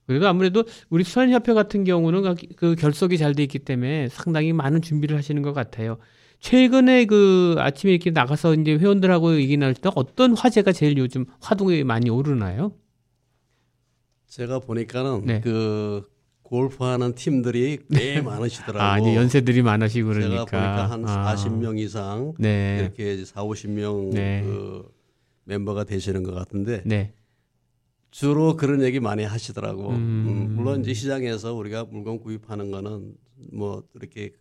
그래도 아무래도 우리 수산협회 같은 경우는 그 결석이 잘 돼 있기 때문에 상당히 많은 준비를 하시는 것 같아요. 최근에 그 아침에 이렇게 나가서 이제 회원들하고 얘기 나눌 때 어떤 화제가 제일 요즘 화두에 많이 오르나요? 제가 보니까는 네. 그 골프하는 팀들이 꽤 네. 많으시더라고요. 아, 이제 연세들이 많으시고 그러니까. 제가 보니까 한 아. 40명 이상 네. 이렇게 4, 50명 네. 그 멤버가 되시는 것 같은데 네. 주로 그런 얘기 많이 하시더라고. 음. 음, 물론 이제 시장에서 우리가 물건 구입하는 거는 뭐 이렇게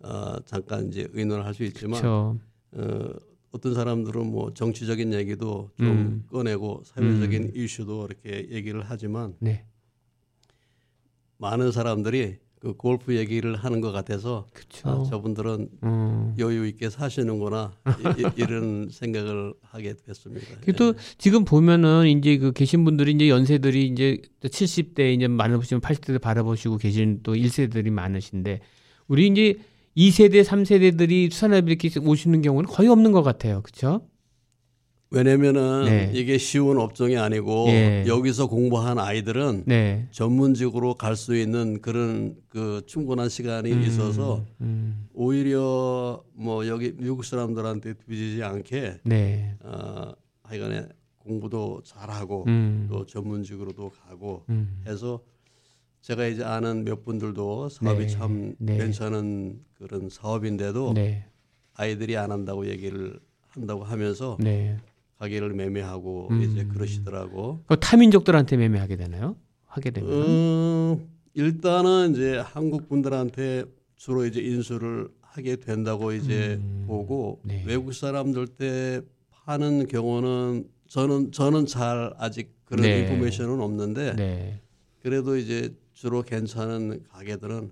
어, 잠깐 이제 의논을 할 수 있지만 어, 어떤 사람들은 뭐 정치적인 얘기도 좀 음. 꺼내고 사회적인 음. 이슈도 이렇게 얘기를 하지만 네. 많은 사람들이 그 골프 얘기를 하는 것 같아서 아, 저분들은 음. 여유 있게 사시는구나 이, 런 생각을 하게 됐습니다. 또 예. 지금 보면은 이제 그 계신 분들이 이제 연세들이 이제 70대 이제 많으시면 80대 바라보시고 계신 또 1세들이 많으신데 우리 이제 2세대, 3세대들이 수산업에 이렇게 오시는 경우는 거의 없는 것 같아요. 그렇죠? 왜냐면은 네. 이게 쉬운 업종이 아니고 예. 여기서 공부한 아이들은 네. 전문직으로 갈 수 있는 그런 그 충분한 시간이 음, 있어서 음. 오히려 뭐 여기 미국 사람들한테 뒤지지 않게 네. 어 하여간에 공부도 잘하고 음. 또 전문직으로도 가고 음. 해서 제가 이제 아는 몇 분들도 사업이 네. 참 네. 괜찮은 그런 사업인데도 네. 아이들이 안 한다고 얘기를 한다고 하면서 네. 가게를 매매하고 음. 이제 그러시더라고. 그 타민족들한테 매매하게 되나요? 하게 되면? 음, 일단은 이제 한국 분들한테 주로 이제 인수를 하게 된다고 이제 음. 보고 네. 외국 사람들 때 파는 경우는 저는 저는 잘 아직 그런 네. information은 없는데 네. 그래도 이제 주로 괜찮은 가게들은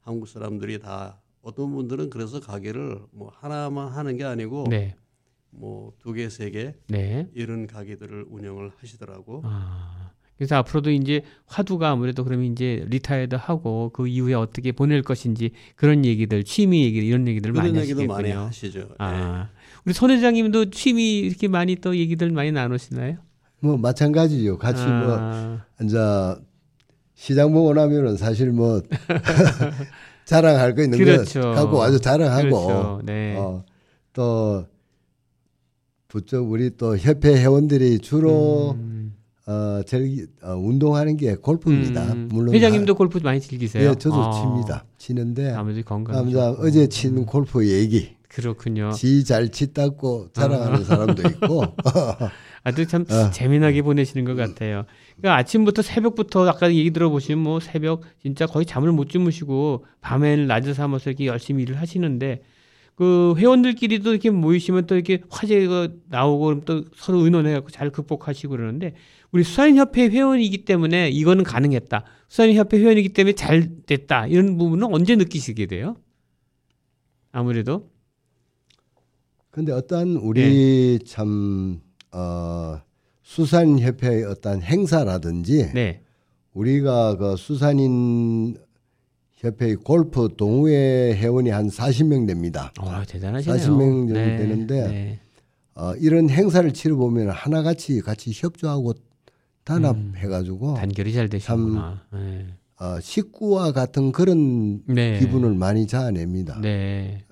한국 사람들이 다 어떤 분들은 그래서 가게를 뭐 하나만 하는 게 아니고 네. 뭐 두 개, 세 개, 네. 이런 가게들을 운영을 하시더라고. 아, 그래서 앞으로도 이제 화두가 아무래도 그러면 이제 retired 하고 그 이후에 어떻게 보낼 것인지 그런 얘기들, 취미 얘기 이런 얘기들 많이 하시겠군요. 많이 하시죠. 아, 네. 우리 손 회장님도 취미 이렇게 많이 또 얘기들 많이 나누시나요? 뭐 마찬가지죠. 같이 뭐 아. 뭐 이제 시장 보고 나면은 사실 뭐 자랑할 거 있는 그렇죠. 거 갖고 아주 자랑하고 그렇죠. 네. 어, 또 부쩍 우리 또 협회 회원들이 주로 음. 어, 즐기, 어, 운동하는 게 골프입니다. 음. 물론 회장님도 골프 많이 즐기세요? 네, 저도 아. 칩니다. 치는데 아무래도 건강. 어제 친 골프 얘기. 그렇군요. 지 잘 치다고 자랑하는 아. 사람도 있고. 아주 참 어. 재미나게 보내시는 것 같아요. 그러니까 아침부터 새벽부터 아까 얘기 들어보시면 뭐 새벽 진짜 거의 잠을 못 주무시고 밤에는 낮을 삼아서 이렇게 열심히 일을 하시는데 그 회원들끼리도 이렇게 모이시면 또 이렇게 화제가 나오고 또 서로 의논해갖고 잘 극복하시고 그러는데 우리 수산협회 회원이기 때문에 이거는 가능했다. 수산협회 회원이기 때문에 잘 됐다. 이런 부분은 언제 느끼시게 돼요? 아무래도. 근데 어떤 우리 네. 참, 어, 수산협회의 어떤 행사라든지 네. 우리가 그 수산인 협회의 골프 동호회 회원이 한 40명 됩니다. 와, 대단하시네요. 40명 정도 네, 되는데 네. 어, 이런 행사를 치러 보면 하나같이 같이 협조하고 단합해가지고 음, 단결이 잘 되시구나. 참 네. 어, 식구와 같은 그런 네. 기분을 많이 자아냅니다. 네.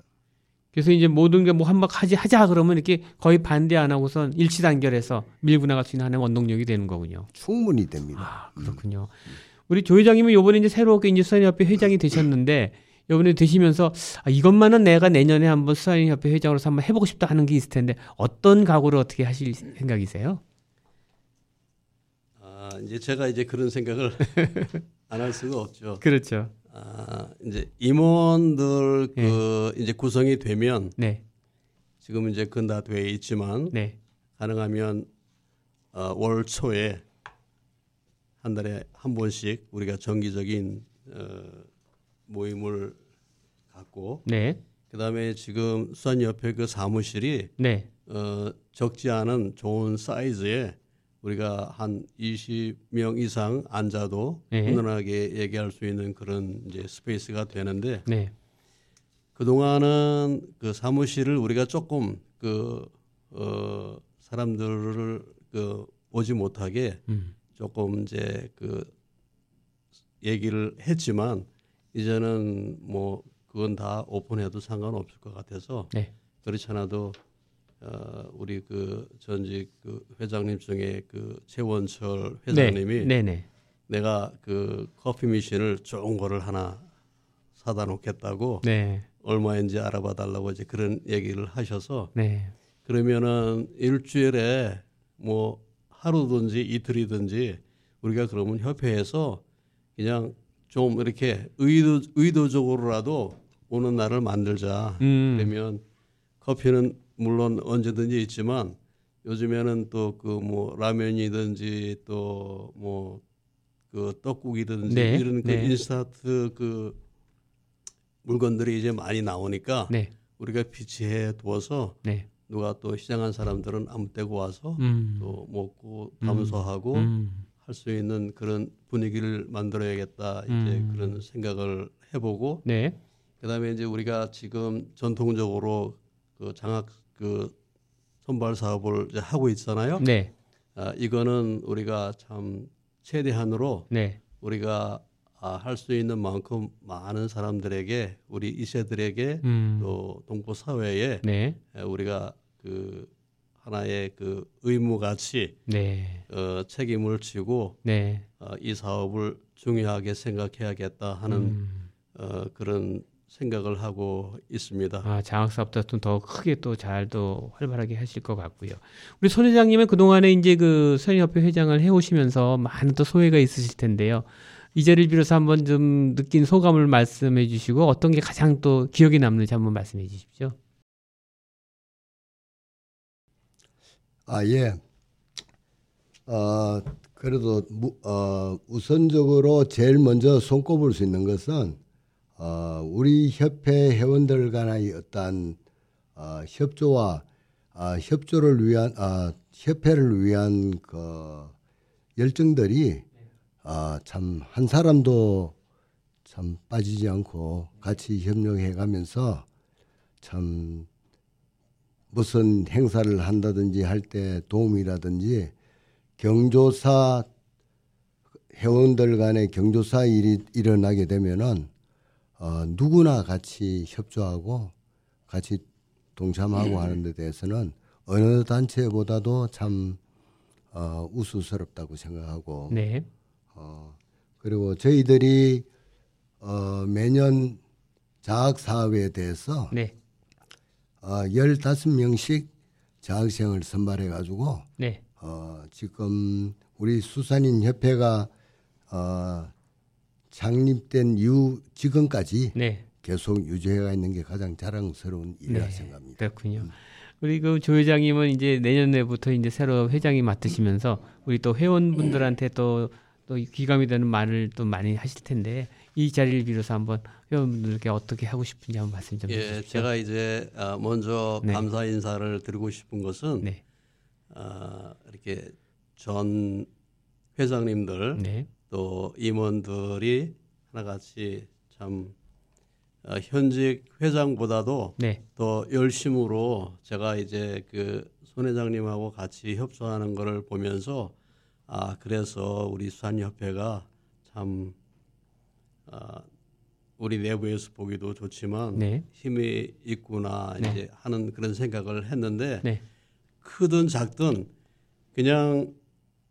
그래서 이제 모든 게 뭐 한번 하지 하자 그러면 이렇게 거의 반대 안 하고선 일치 단결해서 밀고 나갈 수 있는 하나의 원동력이 되는 거군요. 충분히 됩니다. 아, 그렇군요. 음. 우리 조 회장님은 요번에 이제 새롭게 이제 수산협회 회장이 되셨는데 요번에 되시면서 아, 이것만은 내가 내년에 한번 수산협회 회장으로서 한번 해보고 싶다 하는 게 있을 텐데 어떤 각오를 어떻게 하실 생각이세요? 아 이제 제가 이제 그런 생각을 안 할 수가 없죠. 그렇죠. 아 이제 임원들 네. 그 이제 구성이 되면 네. 지금 이제 근다돼 있지만 네. 가능하면 어, 월 초에 한 달에 한 번씩 우리가 정기적인 어, 모임을 갖고 네. 그다음에 지금 수산협회 그 사무실이 네. 어, 적지 않은 좋은 사이즈에 우리가 한 20명 이상 앉아도 네. 훈훈하게 얘기할 수 있는 그런 이제 space가 되는데 네. 그 동안은 그 사무실을 우리가 조금 그 어, 사람들을 그 오지 못하게 음. 조금 이제 그 얘기를 했지만 이제는 뭐 그건 다 open해도 상관없을 것 같아서 네. 그렇지 않아도 어 우리 그 전직 그 회장님 중에 그 최원철 회장님이 네. 네. 내가 그 커피 미신을 좋은 거를 하나 사다 놓겠다고 네. 얼마인지 알아봐 달라고 이제 그런 얘기를 하셔서 네. 그러면은 일주일에 뭐 하루든지 이틀이든지 우리가 그러면 협회에서 그냥 좀 이렇게 의도 의도적으로라도 오는 날을 만들자. 음. 그러면 커피는 물론 언제든지 있지만 요즘에는 또 그 뭐 라면이든지 또 뭐 그 떡국이든지 네. 이런 그 네. 인스타트 그 물건들이 이제 많이 나오니까 네. 우리가 비치해 두어서 네. 누가 또 시장한 사람들은 아무 때고 와서 음. 또 먹고 담소하고 음. 음. 할수 있는 그런 분위기를 만들어야겠다 이제 음. 그런 생각을 해보고 네. 그다음에 이제 우리가 지금 전통적으로 그 장학 그 선발 사업을 이제 하고 있잖아요. 네. 아, 이거는 우리가 참 최대한으로 네. 우리가 아, 할 수 있는 만큼 많은 사람들에게 우리 이세들에게 음. 또 동포 사회에 네. 우리가 그 하나의 그 의무 같이 네. 어, 책임을 지고 네. 어, 이 사업을 중요하게 생각해야겠다 하는 음. 어, 그런 생각을 하고 있습니다. 아, 장학사업도 더 크게 또 잘 또 활발하게 하실 것 같고요. 우리 손 회장님은 그동안에 이제 그 선의협회 회장을 해오시면서 많은 또 소회가 있으실 텐데요. 이 자리를 빌어서 한번 좀 느낀 소감을 말씀해 주시고 어떤 게 가장 또 기억에 남는지 한번 말씀해 주십시오. 아, 예. 어, 그래도 무, 어, 우선적으로 제일 먼저 손꼽을 수 있는 것은 어, 우리 협회 회원들 간의 어떤 어, 협조와 어, 협조를 위한 어, 협회를 위한 그 열정들이 어, 참한 사람도 참 빠지지 않고 같이 협력해 가면서 참 무슨 행사를 한다든지 할 때 도움이라든지 경조사 회원들 간의 경조사 일이 일어나게 되면은 어, 누구나 같이 협조하고 같이 동참하고 네. 하는 데 대해서는 어느 단체보다도 참 어, 우수스럽다고 생각하고 네. 어, 그리고 저희들이 어, 매년 자학 사업에 대해서 네. 어, 15명씩 자학생을 선발해 가지고 네. 어, 지금 우리 수산인 협회가 어, 창립된 이후 지금까지 네. 계속 유지해가 있는 게 가장 자랑스러운 일이라 네. 생각합니다. 그렇군요. 음. 우리 그 조 회장님은 이제 내년에부터 이제 새로 회장이 맡으시면서 우리 또 회원분들한테 또, 또 귀감이 되는 말을 또 많이 하실 텐데 이 자리를 빌어서 한번 회원분들께 어떻게 하고 싶은지 한번 말씀 좀 예, 해주십시오. 제가 이제 아, 먼저 네. 감사 인사를 드리고 싶은 것은 네. 어, 이렇게 전 회장님들 네. 또 임원들이 하나같이 참 어, 현직 회장보다도 네. 더 열심으로 제가 이제 그 손 회장님하고 같이 협조하는 것을 보면서 아 그래서 우리 수산협회가 참 아, 우리 내부에서 보기도 좋지만 네. 힘이 있구나 네. 이제 하는 그런 생각을 했는데 네. 크든 작든 그냥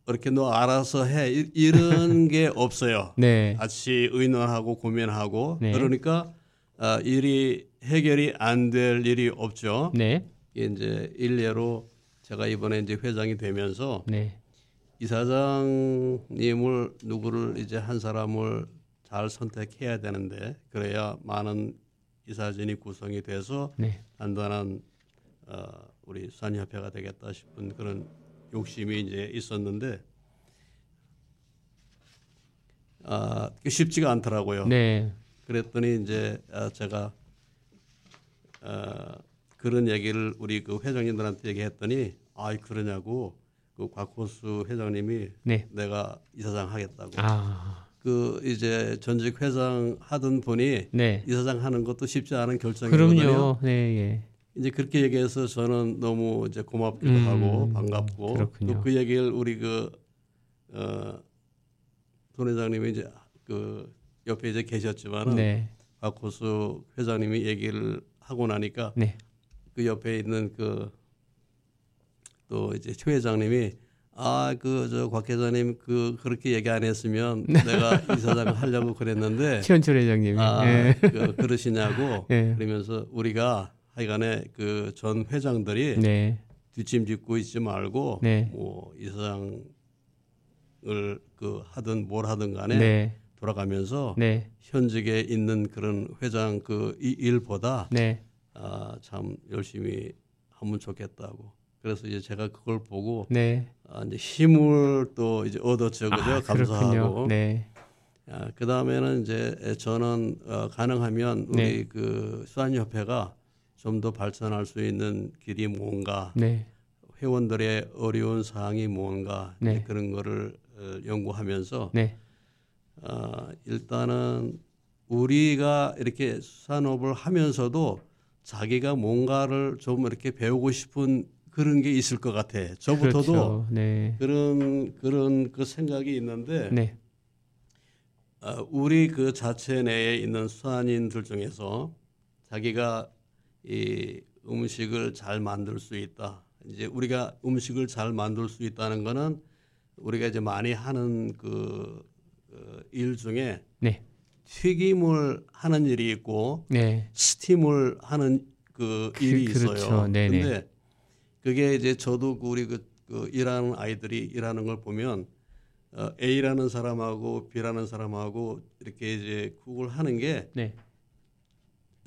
이렇게 너 알아서 해 이런 게 없어요. 네. 같이 의논하고 고민하고 네. 그러니까 어, 일이 해결이 안 될 일이 없죠. 네. 이게 이제 일례로 제가 이번에 이제 회장이 되면서 네. 이사장님을 누구를 이제 한 사람을 잘 선택해야 되는데 그래야 많은 이사진이 구성이 돼서 네. 단단한 어, 우리 산협회가 되겠다 싶은 그런 욕심이 이제 있었는데 아, 쉽지가 않더라고요. 네. 그랬더니 이제 아, 제가 아, 그런 얘기를 우리 그 회장님들한테 얘기했더니 아 그러냐고 그 곽호수 회장님이 네. 내가 이사장 하겠다고. 아. 그 이제 전직 회장 하던 분이 네. 이사장 하는 것도 쉽지 않은 결정이거든요. 그럼요. 네, 예. 이제 그렇게 얘기해서 저는 너무 이제 고맙기도 음, 하고 반갑고 또 그 얘기를 우리 그 어, 돈 회장님이 이제 그 옆에 이제 계셨지만은 네. 박호수 회장님이 얘기를 하고 나니까 네. 그 옆에 있는 그 또 이제 최 회장님이 아 그 저 곽 회장님 그 그렇게 얘기 안 했으면 네. 내가 이사장을 하려고 그랬는데 최현철 회장님이 아, 네. 그, 그러시냐고 네. 그러면서 우리가 하여간에 그 전 회장들이 네. 뒷짐짓고 있지 말고 네. 뭐 이사장을 그 하든 뭘 하든 간에 네. 돌아가면서 네. 현직에 있는 그런 회장 그이 일보다 네. 아, 참 열심히 하면 좋겠다고. 그래서 이제 제가 그걸 보고 네. 아, 이제 힘을 또 이제 얻었죠, 그죠? 아, 감사하고. 네. 아, 그 다음에는 이제 저는 어, 가능하면 우리 네. 그 수안협회가 좀 더 발전할 수 있는 길이 뭔가, 네. 회원들의 어려운 사항이 뭔가 네. 그런 거를 어, 연구하면서 네. 어, 일단은 우리가 이렇게 수산업을 하면서도 자기가 뭔가를 좀 이렇게 배우고 싶은 그런 게 있을 것 같아. 저부터도 그렇죠. 네. 그런 그런 그 생각이 있는데 네. 어, 우리 그 자체 내에 있는 수산인들 중에서 자기가 이 음식을 잘 만들 수 있다. 이제 우리가 음식을 잘 만들 수 있다는 거는 우리가 이제 많이 하는 그, 그일 중에 네. 튀김을 하는 일이 있고 네. 스팀을 하는 그, 그 일이 그, 그렇죠. 있어요. 네네. 근데 그게 이제 저도 그 우리 그, 그 일하는 아이들이 일하는 걸 보면 어, A라는 사람하고 B라는 사람하고 이렇게 이제 국을 하는 게 네.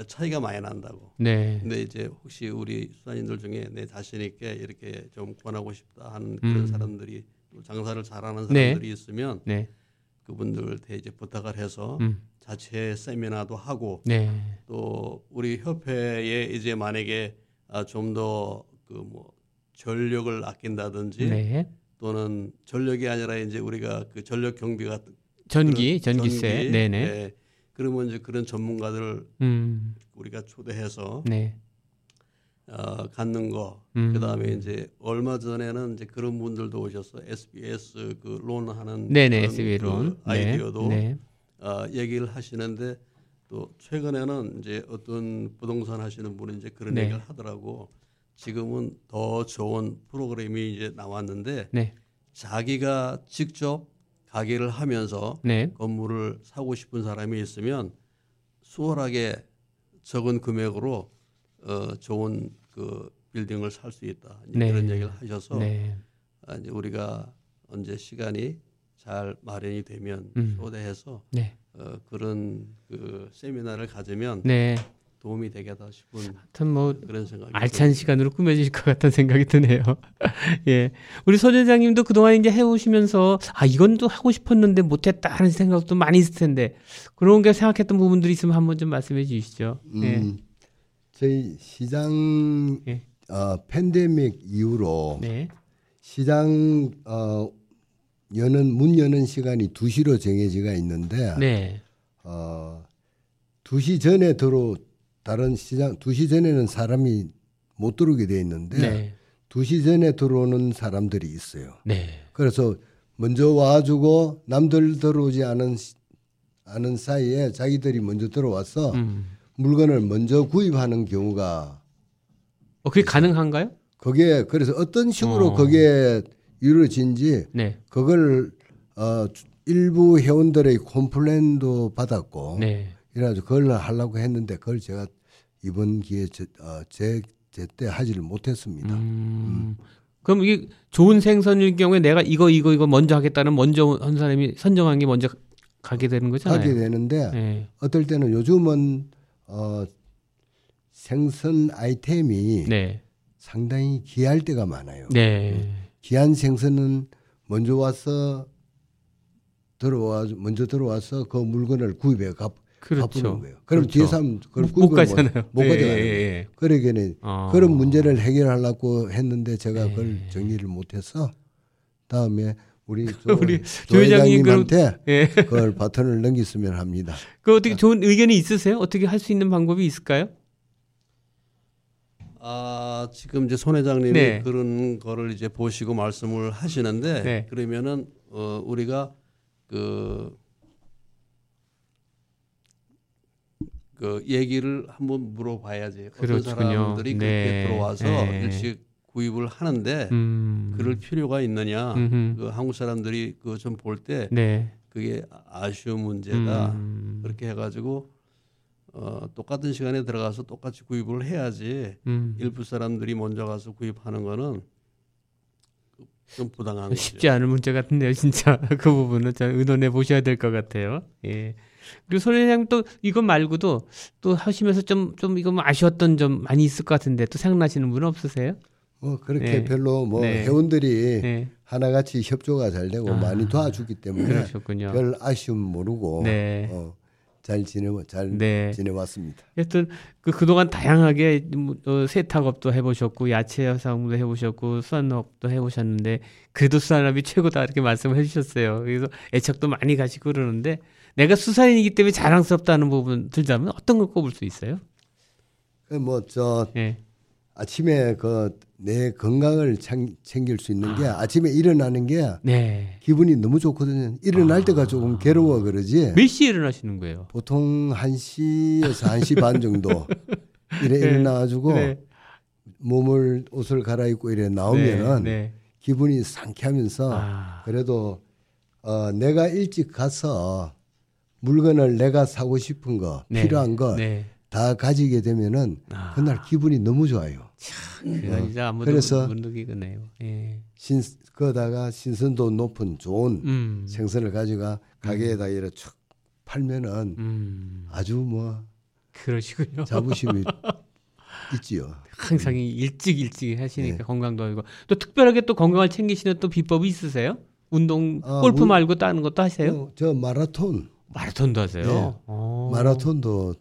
차이가 많이 난다고. 네. 근데 이제 혹시 우리 수산인들 중에 내 자신 있게 이렇게 좀 권하고 싶다 하는 그런 음. 사람들이 장사를 잘하는 네. 사람들이 네. 있으면 네. 그분들한테 이제 부탁을 해서 음. 자체 세미나도 하고 네. 또 우리 협회에 이제 만약에 아, 좀더 그 뭐 전력을 아낀다든지 네. 또는 전력이 아니라 이제 우리가 그 전력 경비가 전기 전기세 전기, 네네 네. 그러면 이제 그런 전문가들을 음. 우리가 초대해서 네. 어, 갖는 거. 음. 그다음에 이제 얼마 전에는 이제 그런 분들도 오셔서 SBS 그 론 하는 네네 SBS 론그 아이디어도 네. 네. 어, 얘기를 하시는데 또 최근에는 이제 어떤 부동산 하시는 분이 이제 그런 네. 얘기를 하더라고. 지금은 더 좋은 프로그램이 이제 나왔는데 네. 자기가 직접 가게를 하면서 네. 건물을 사고 싶은 사람이 있으면 수월하게 적은 금액으로 어, 좋은 그 빌딩을 살 수 있다 네. 이런 얘기를 하셔서 네. 아, 이제 우리가 언제 시간이 잘 마련이 되면 음. 초대해서 네. 어, 그런 그 세미나를 가지면 네. 도움이 되겠다 싶은 하여튼 뭐 그런 생각이 알찬 시간으로 꾸며질 것 같다는 생각이 드네요. 예, 우리 소대장님도 그동안 이제 해오시면서 아 이건 또 하고 싶었는데 못했다 하는 생각도 많이 있을 텐데 그런 게 생각했던 부분들이 있으면 한번 좀 말씀해 주시죠. 예. 음, 저희 시장 예. 어, 팬데믹 이후로 네. 시장 어, 여는 문 여는 시간이 2시로 정해지가 있는데 네. 어, 2시 전에 들어 다른 시장 2시 전에는 사람이 못 들어오게 돼 있는데 네. 2시 전에 들어오는 사람들이 있어요. 네. 그래서 먼저 와주고 남들 들어오지 않은 않은 사이에 자기들이 먼저 들어와서 음. 물건을 먼저 구입하는 경우가 어 그게 가능한가요? 그게 그래서 어떤 식으로 어. 그게 이루어진지 네. 그걸 어 일부 회원들의 콤플레인도 받았고 네. 이래가지고 그걸 하려고 했는데 그걸 제가 이번 기회에 제, 어, 제, 제때 하지를 못했습니다. 음. 음. 그럼 이게 좋은 생선일 경우에 내가 이거 이거 이거 먼저 하겠다는 먼저 한 사람이 선정한 게 먼저 가게 되는 거잖아요. 가게 되는데 네. 어떨 때는 요즘은 어, 생선 아이템이 네. 상당히 귀할 때가 많아요. 네. 음. 귀한 생선은 먼저 와서 들어와 먼저 들어와서 그 물건을 구입해 가, 그렇죠. 거예요. 그럼 그렇죠. 뒤에 사람 그걸 못 가잖아요. 못 예, 가잖아요. 예, 예. 그러기에는 어. 그런 문제를 해결하려고 했는데 제가 예. 그걸 정리를 못해서 다음에 우리 조, 우리 조 회장님한테 예. 그걸 바톤을 넘겼으면 합니다. 그 어떻게 좋은 의견이 있으세요? 어떻게 할 수 있는 방법이 있을까요? 아 지금 이제 손 회장님이 네. 그런 거를 이제 보시고 말씀을 하시는데 네. 그러면은 어 우리가 그 그 얘기를 한번 물어봐야지 어떤 그렇군요. 사람들이 네. 그렇게 들어와서 네. 일찍 구입을 하는데 음. 그럴 필요가 있느냐 음흠. 그 한국 사람들이 그좀 볼때 네. 그게 아쉬운 문제다 음. 그렇게 해가지고 어, 똑같은 시간에 들어가서 똑같이 구입을 해야지 음. 일부 사람들이 먼저 가서 구입하는 거는 좀 부당한 쉽지 거죠. 않은 문제 같은데요 진짜 그 부분은 잘 의논해 보셔야 될 것 같아요 예. 그리고 손 회장님 또 이것 말고도 또 하시면서 좀, 좀 이거 뭐 아쉬웠던 점 많이 있을 것 같은데 또 생각나시는 분 없으세요? 뭐 그렇게 네. 별로 뭐 네. 회원들이 네. 하나같이 협조가 잘 되고 아, 많이 도와주기 때문에 그러셨군요. 별 아쉬움 모르고 네. 어, 잘 지내 잘 네. 지내왔습니다. 하여튼 그 그동안 다양하게 뭐, 어, 세탁업도 해보셨고 야채 사업도 해보셨고 수산업도 해보셨는데 그래도 수산업이 최고다 이렇게 말씀을 해주셨어요. 그래서 애착도 많이 가시고 그러는데 내가 수산인이기 때문에 자랑스럽다는 부분 들자면 어떤 걸 꼽을 수 있어요? 그 뭐저 네. 아침에 그 내 건강을 챙, 챙길 수 있는 게 아. 침에 일어나는 게 네. 기분이 너무 좋거든요. 일어날 아. 때가 조금 괴로워 그러지. 몇 시에 일어나시는 거예요? 보통 1시에서 1시 반 정도 이래 네. 일어나 가지고 네. 몸을 옷을 갈아입고 이래 나오면은 네. 네. 기분이 상쾌하면서 아. 그래도 어, 내가 일찍 가서 물건을 내가 사고 싶은 거 네. 필요한 거 네. 다 가지게 되면은 아. 그날 기분이 너무 좋아요. 참, 어. 진짜 아무도 그래서 못 느끼겠네요. 예. 신 그다가 신선도 높은 좋은 음. 생선을 가져가 가게에다 음. 이렇게 쭉 팔면은 음. 아주 뭐 그러시군요. 자부심이 있지요. 항상 일찍 일찍 하시니까 네. 건강도 하고 또 특별하게 또 건강을 챙기시는 또 비법이 있으세요? 운동 아, 골프 말고 다른 것도 하세요? 어, 저 마라톤 마라톤도 하세요? 네. 어. 마라톤도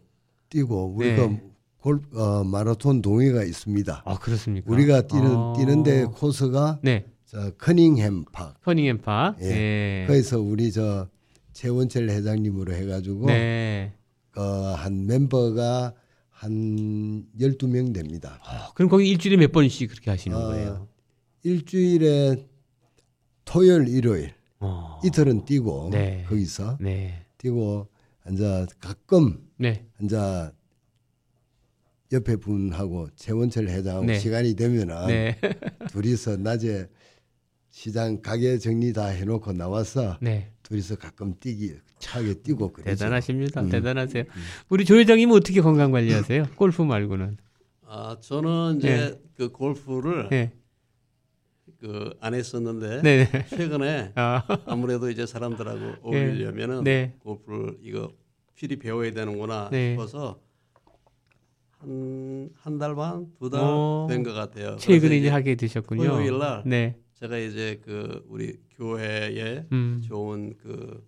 뛰고 우리가 네. 골 어, 마라톤 동호회가 있습니다. 아 그렇습니까? 우리가 뛰는 아. 뛰는데 코스가 네. 저 커닝햄 팍. 커닝햄 팍. 예. 네. 거기서 우리 저 최원철 회장님으로 해가지고 네. 어, 한 멤버가 한 12명 됩니다. 아, 그럼 거기 일주일에 몇 번씩 그렇게 하시는 어, 거예요? 일주일에 토요일, 일요일 어. 이틀은 뛰고 네. 거기서 네. 뛰고 앉아 가끔 네. 앉아 옆에 분하고 최원철 회장하고 네. 시간이 되면은 네. 둘이서 낮에 시장 가게 정리 다 해놓고 나와서 네. 둘이서 가끔 뛰기 차게 뛰고 그러죠. 대단하십니다. 음. 대단하세요. 음. 우리 조 회장님은 어떻게 건강 관리하세요? 골프 말고는? 아 저는 이제 네. 그 골프를 네. 그 안 했었는데 네 최근에 아. 무래도 이제 사람들하고 네. 어울리려면은 네. 골프를 이거 필히 배워야 되는구나 네. 싶어서 한 한 달 반, 두 달 된 것 같아요. 최근에 이제 하게 되셨군요. 토요일 날 네. 제가 이제 그 우리 교회에 음. 좋은 그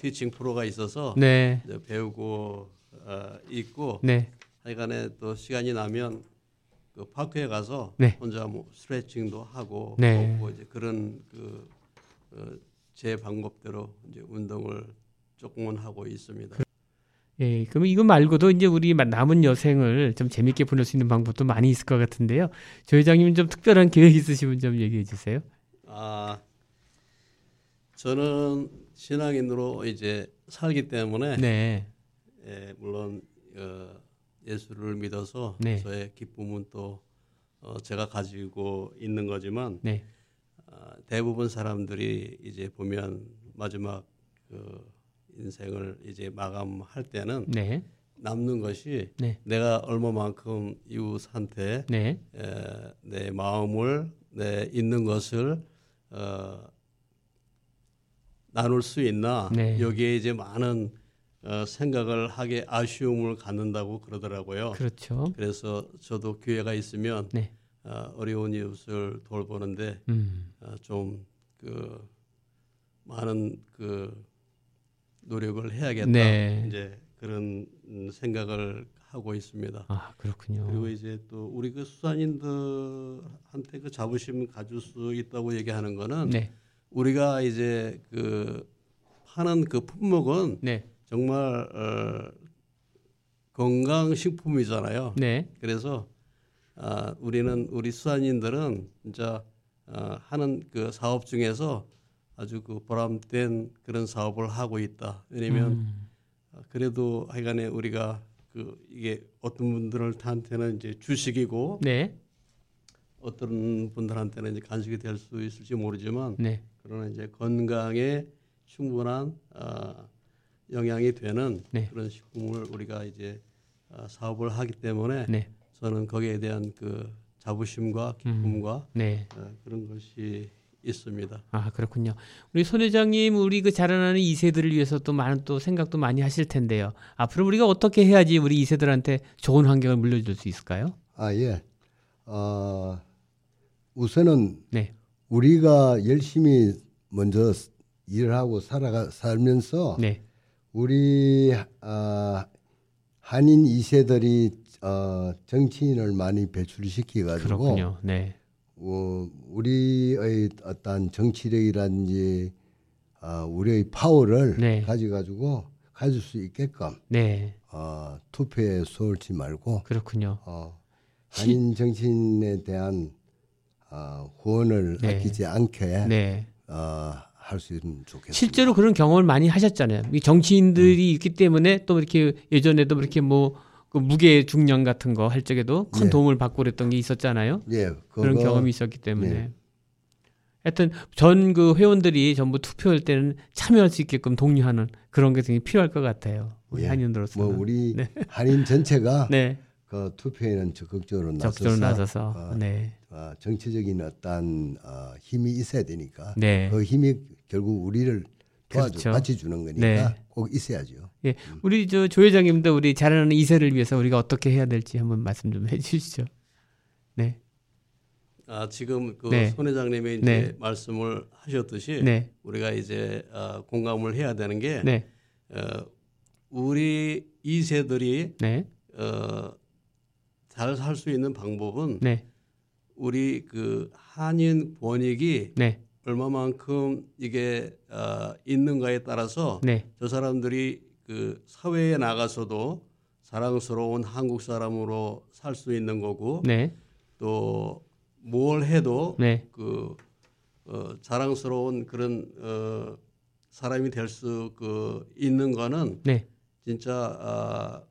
티칭 프로가 있어서 네. 배우고 어, 있고 네. 하여간에 또 시간이 나면 그 파크에 가서 네. 혼자 뭐 스트레칭도 하고 네. 뭐 이제 그런 그제 어, 방법대로 이제 운동을 조금은 하고 있습니다. 예, 그럼 이거 말고도 이제 우리 남은 여생을 좀 재밌게 보낼 수 있는 방법도 많이 있을 것 같은데요. 조 회장님 좀 특별한 계획 있으시면 좀 얘기해 주세요. 아, 저는 신앙인으로 이제 살기 때문에 네. 예, 물론 어, 예수를 믿어서 네. 저의 기쁨은 또 어, 제가 가지고 있는 거지만 네. 어, 대부분 사람들이 이제 보면 마지막 그 인생을 이제 마감할 때는 네. 남는 것이 네. 내가 얼마만큼 이웃한테 네. 에, 내 마음을 내 있는 것을 어, 나눌 수 있나 네. 여기에 이제 많은 어, 생각을 하게 아쉬움을 갖는다고 그러더라고요. 그렇죠. 그래서 저도 기회가 있으면 네. 어, 어려운 이웃을 돌보는데 음. 어, 좀그 많은 그 노력을 해야겠다. 네. 이제 그런 생각을 하고 있습니다. 아 그렇군요. 그리고 이제 또 우리 그 수산인들한테 그 자부심 가질 수 있다고 얘기하는 거는 네. 우리가 이제 그 하는 그 품목은 네. 정말 어, 건강식품이잖아요. 네. 그래서 아, 우리는 우리 수산인들은 진짜 어, 하는 그 사업 중에서 아주 그 보람된 그런 사업을 하고 있다. 왜냐면 음. 그래도 하여간에 우리가 그 이게 어떤 분들한테는 이제 주식이고 네. 어떤 분들한테는 이제 간식이 될 수 있을지 모르지만 네. 그러나 이제 건강에 충분한 어, 영향이 되는 네. 그런 식품을 우리가 이제 어, 사업을 하기 때문에 네. 저는 거기에 대한 그 자부심과 기쁨과 음. 네. 어, 그런 것이 있습니다. 아 그렇군요. 우리 손 회장님 우리 그 자라나는 2세들을 위해서 또 많은 또 생각도 많이 하실 텐데요. 앞으로 우리가 어떻게 해야지 우리 2세들한테 좋은 환경을 물려줄 수 있을까요? 아 예. 어, 우선은 네. 우리가 열심히 먼저 일을 하고 살아가 살면서 네. 우리 어, 한인 2세들이 어, 정치인을 많이 배출시키 가지고 네. 어, 우리의 어떤 정치력이라든지 어, 우리의 파워를 네. 가져가지고 가질 수 있게끔 네. 어, 투표에 쏠지 말고 그렇군요. 어, 한인 정치인에 대한 어, 후원을 네. 아끼지 않게 네. 어, 할 수 있으면 좋겠습니다. 실제로 그런 경험을 많이 하셨잖아요. 이 정치인들이 음. 있기 때문에 또 이렇게 예전에도 이렇게 뭐 그 무게 중량 같은 거 할 적에도 큰 예. 도움을 받고 그랬던 게 있었잖아요. 예, 그런 경험이 있었기 때문에. 예. 하여튼 전 그 회원들이 전부 투표할 때는 참여할 수 있게끔 독려하는 그런 게 굉장히 필요할 것 같아요. 우리 예. 한인으로서. 뭐 우리 네. 한인 전체가 네. 그 투표에는 적극적으로 나서서, 나서서 어, 네. 어, 정치적인 어떤 어, 힘이 있어야 되니까 네. 그 힘이 결국 우리를 도와주 그렇죠. 같이 주는 거니까 네. 꼭 있어야죠. 예, 음. 우리 저 조 회장님도 우리 잘하는 이세를 위해서 우리가 어떻게 해야 될지 한번 말씀 좀 해주시죠. 네. 아 지금 그손 네. 회장님이 이제 네. 말씀을 하셨듯이 네. 우리가 이제 어, 공감을 해야 되는 게 네. 어, 우리 이세들이 네. 어, 잘 살 수 있는 방법은 네. 우리 그 한인 권익이 네. 얼마만큼 이게 어, 있는가에 따라서 네. 저 사람들이 그 사회에 나가서도 자랑스러운 한국 사람으로 살 수 있는 거고 네. 또뭘 해도 네. 그 어, 자랑스러운 그런 어, 사람이 될 수 그 있는 거는 네. 진짜 어,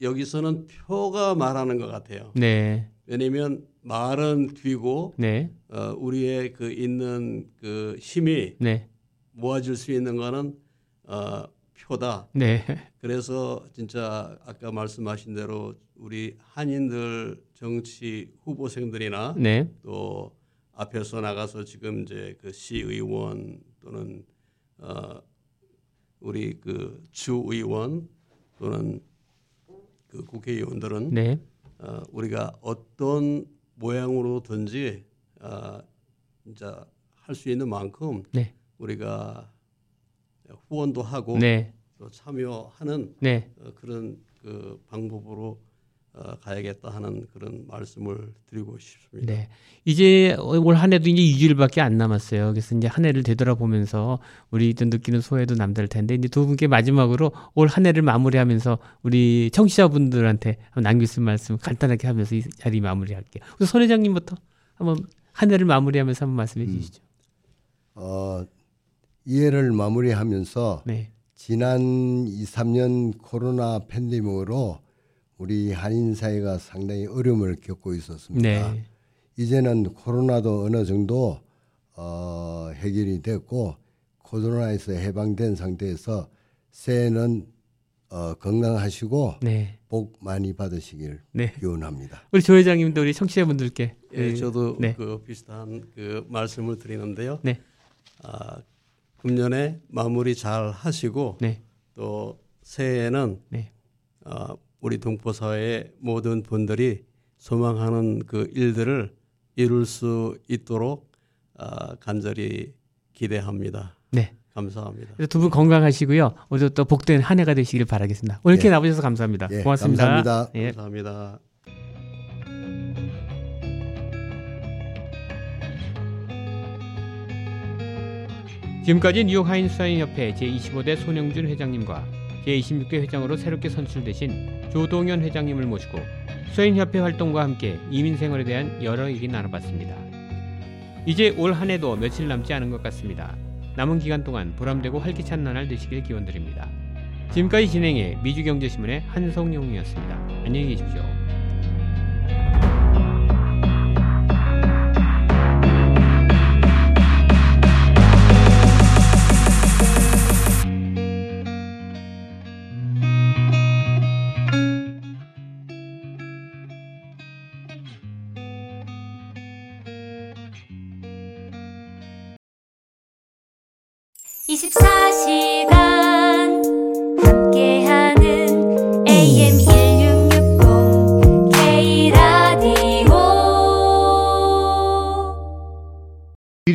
여기서는 표가 말하는 것 같아요. 네. 왜냐하면 말은 뒤고 네. 어, 우리의 그 있는 그 힘이 네. 모아질 수 있는 거는 어, 표다. 네. 그래서 진짜 아까 말씀하신 대로 우리 한인들 정치 후보생들이나 네. 또 앞에서 나가서 지금 이제 그 시의원 또는 어, 우리 그 주의원 또는 그 국회의원들은 네. 어, 우리가 어떤 모양으로든지 어, 진짜 할수 있는 만큼 네. 우리가 후원도 하고 네. 또 참여하는 네. 어, 그런 그 방법으로 어, 가야겠다 하는 그런 말씀을 드리고 싶습니다. 네. 이제 올 한 해도 이제 2주일밖에 안 남았어요. 그래서 이제 한 해를 되돌아보면서 우리 느끼는 소외도 남다를 텐데 이제 두 분께 마지막으로 올 한 해를 마무리하면서 우리 청취자분들한테 남길 수 말씀 간단하게 하면서 이 자리 마무리할게요. 그래서 선 회장님부터 한번 한 해를 마무리하면서 한번 말씀해 음. 주시죠. 어, 이 해를 마무리하면서 네. 지난 2, 3년 코로나 팬데믹으로 우리 한인 사회가 상당히 어려움을 겪고 있었습니다. 네. 이제는 코로나도 어느 정도 어, 해결이 됐고 코로나에서 해방된 상태에서 새해는 어, 건강하시고 네. 복 많이 받으시길 네. 기원합니다. 우리 조 회장님도 우리 청취자분들께 예, 저도 네. 그 비슷한 그 말씀을 드리는데요. 네. 아, 금년에 마무리 잘 하시고 네. 또 새해에는 네. 어, 우리 동포사회의 모든 분들이 소망하는 그 일들을 이룰 수 있도록 어, 간절히 기대합니다. 네. 감사합니다. 두 분 건강하시고요. 오늘 또 복된 한 해가 되시길 바라겠습니다. 오늘 이렇게 예. 나오셔서 감사합니다. 예. 고맙습니다. 감사합니다. 예. 감사합니다. 지금까지 뉴욕 하인사인협회 제25대 손영준 회장님과 제26대 회장으로 새롭게 선출되신 조동현 회장님을 모시고 수인협회 활동과 함께 이민 생활에 대한 여러 얘기 나눠봤습니다. 이제 올 한 해도 며칠 남지 않은 것 같습니다. 남은 기간 동안 보람되고 활기찬 나날 되시길 기원드립니다. 지금까지 진행해 미주경제신문의 한성용이었습니다. 안녕히 계십시오.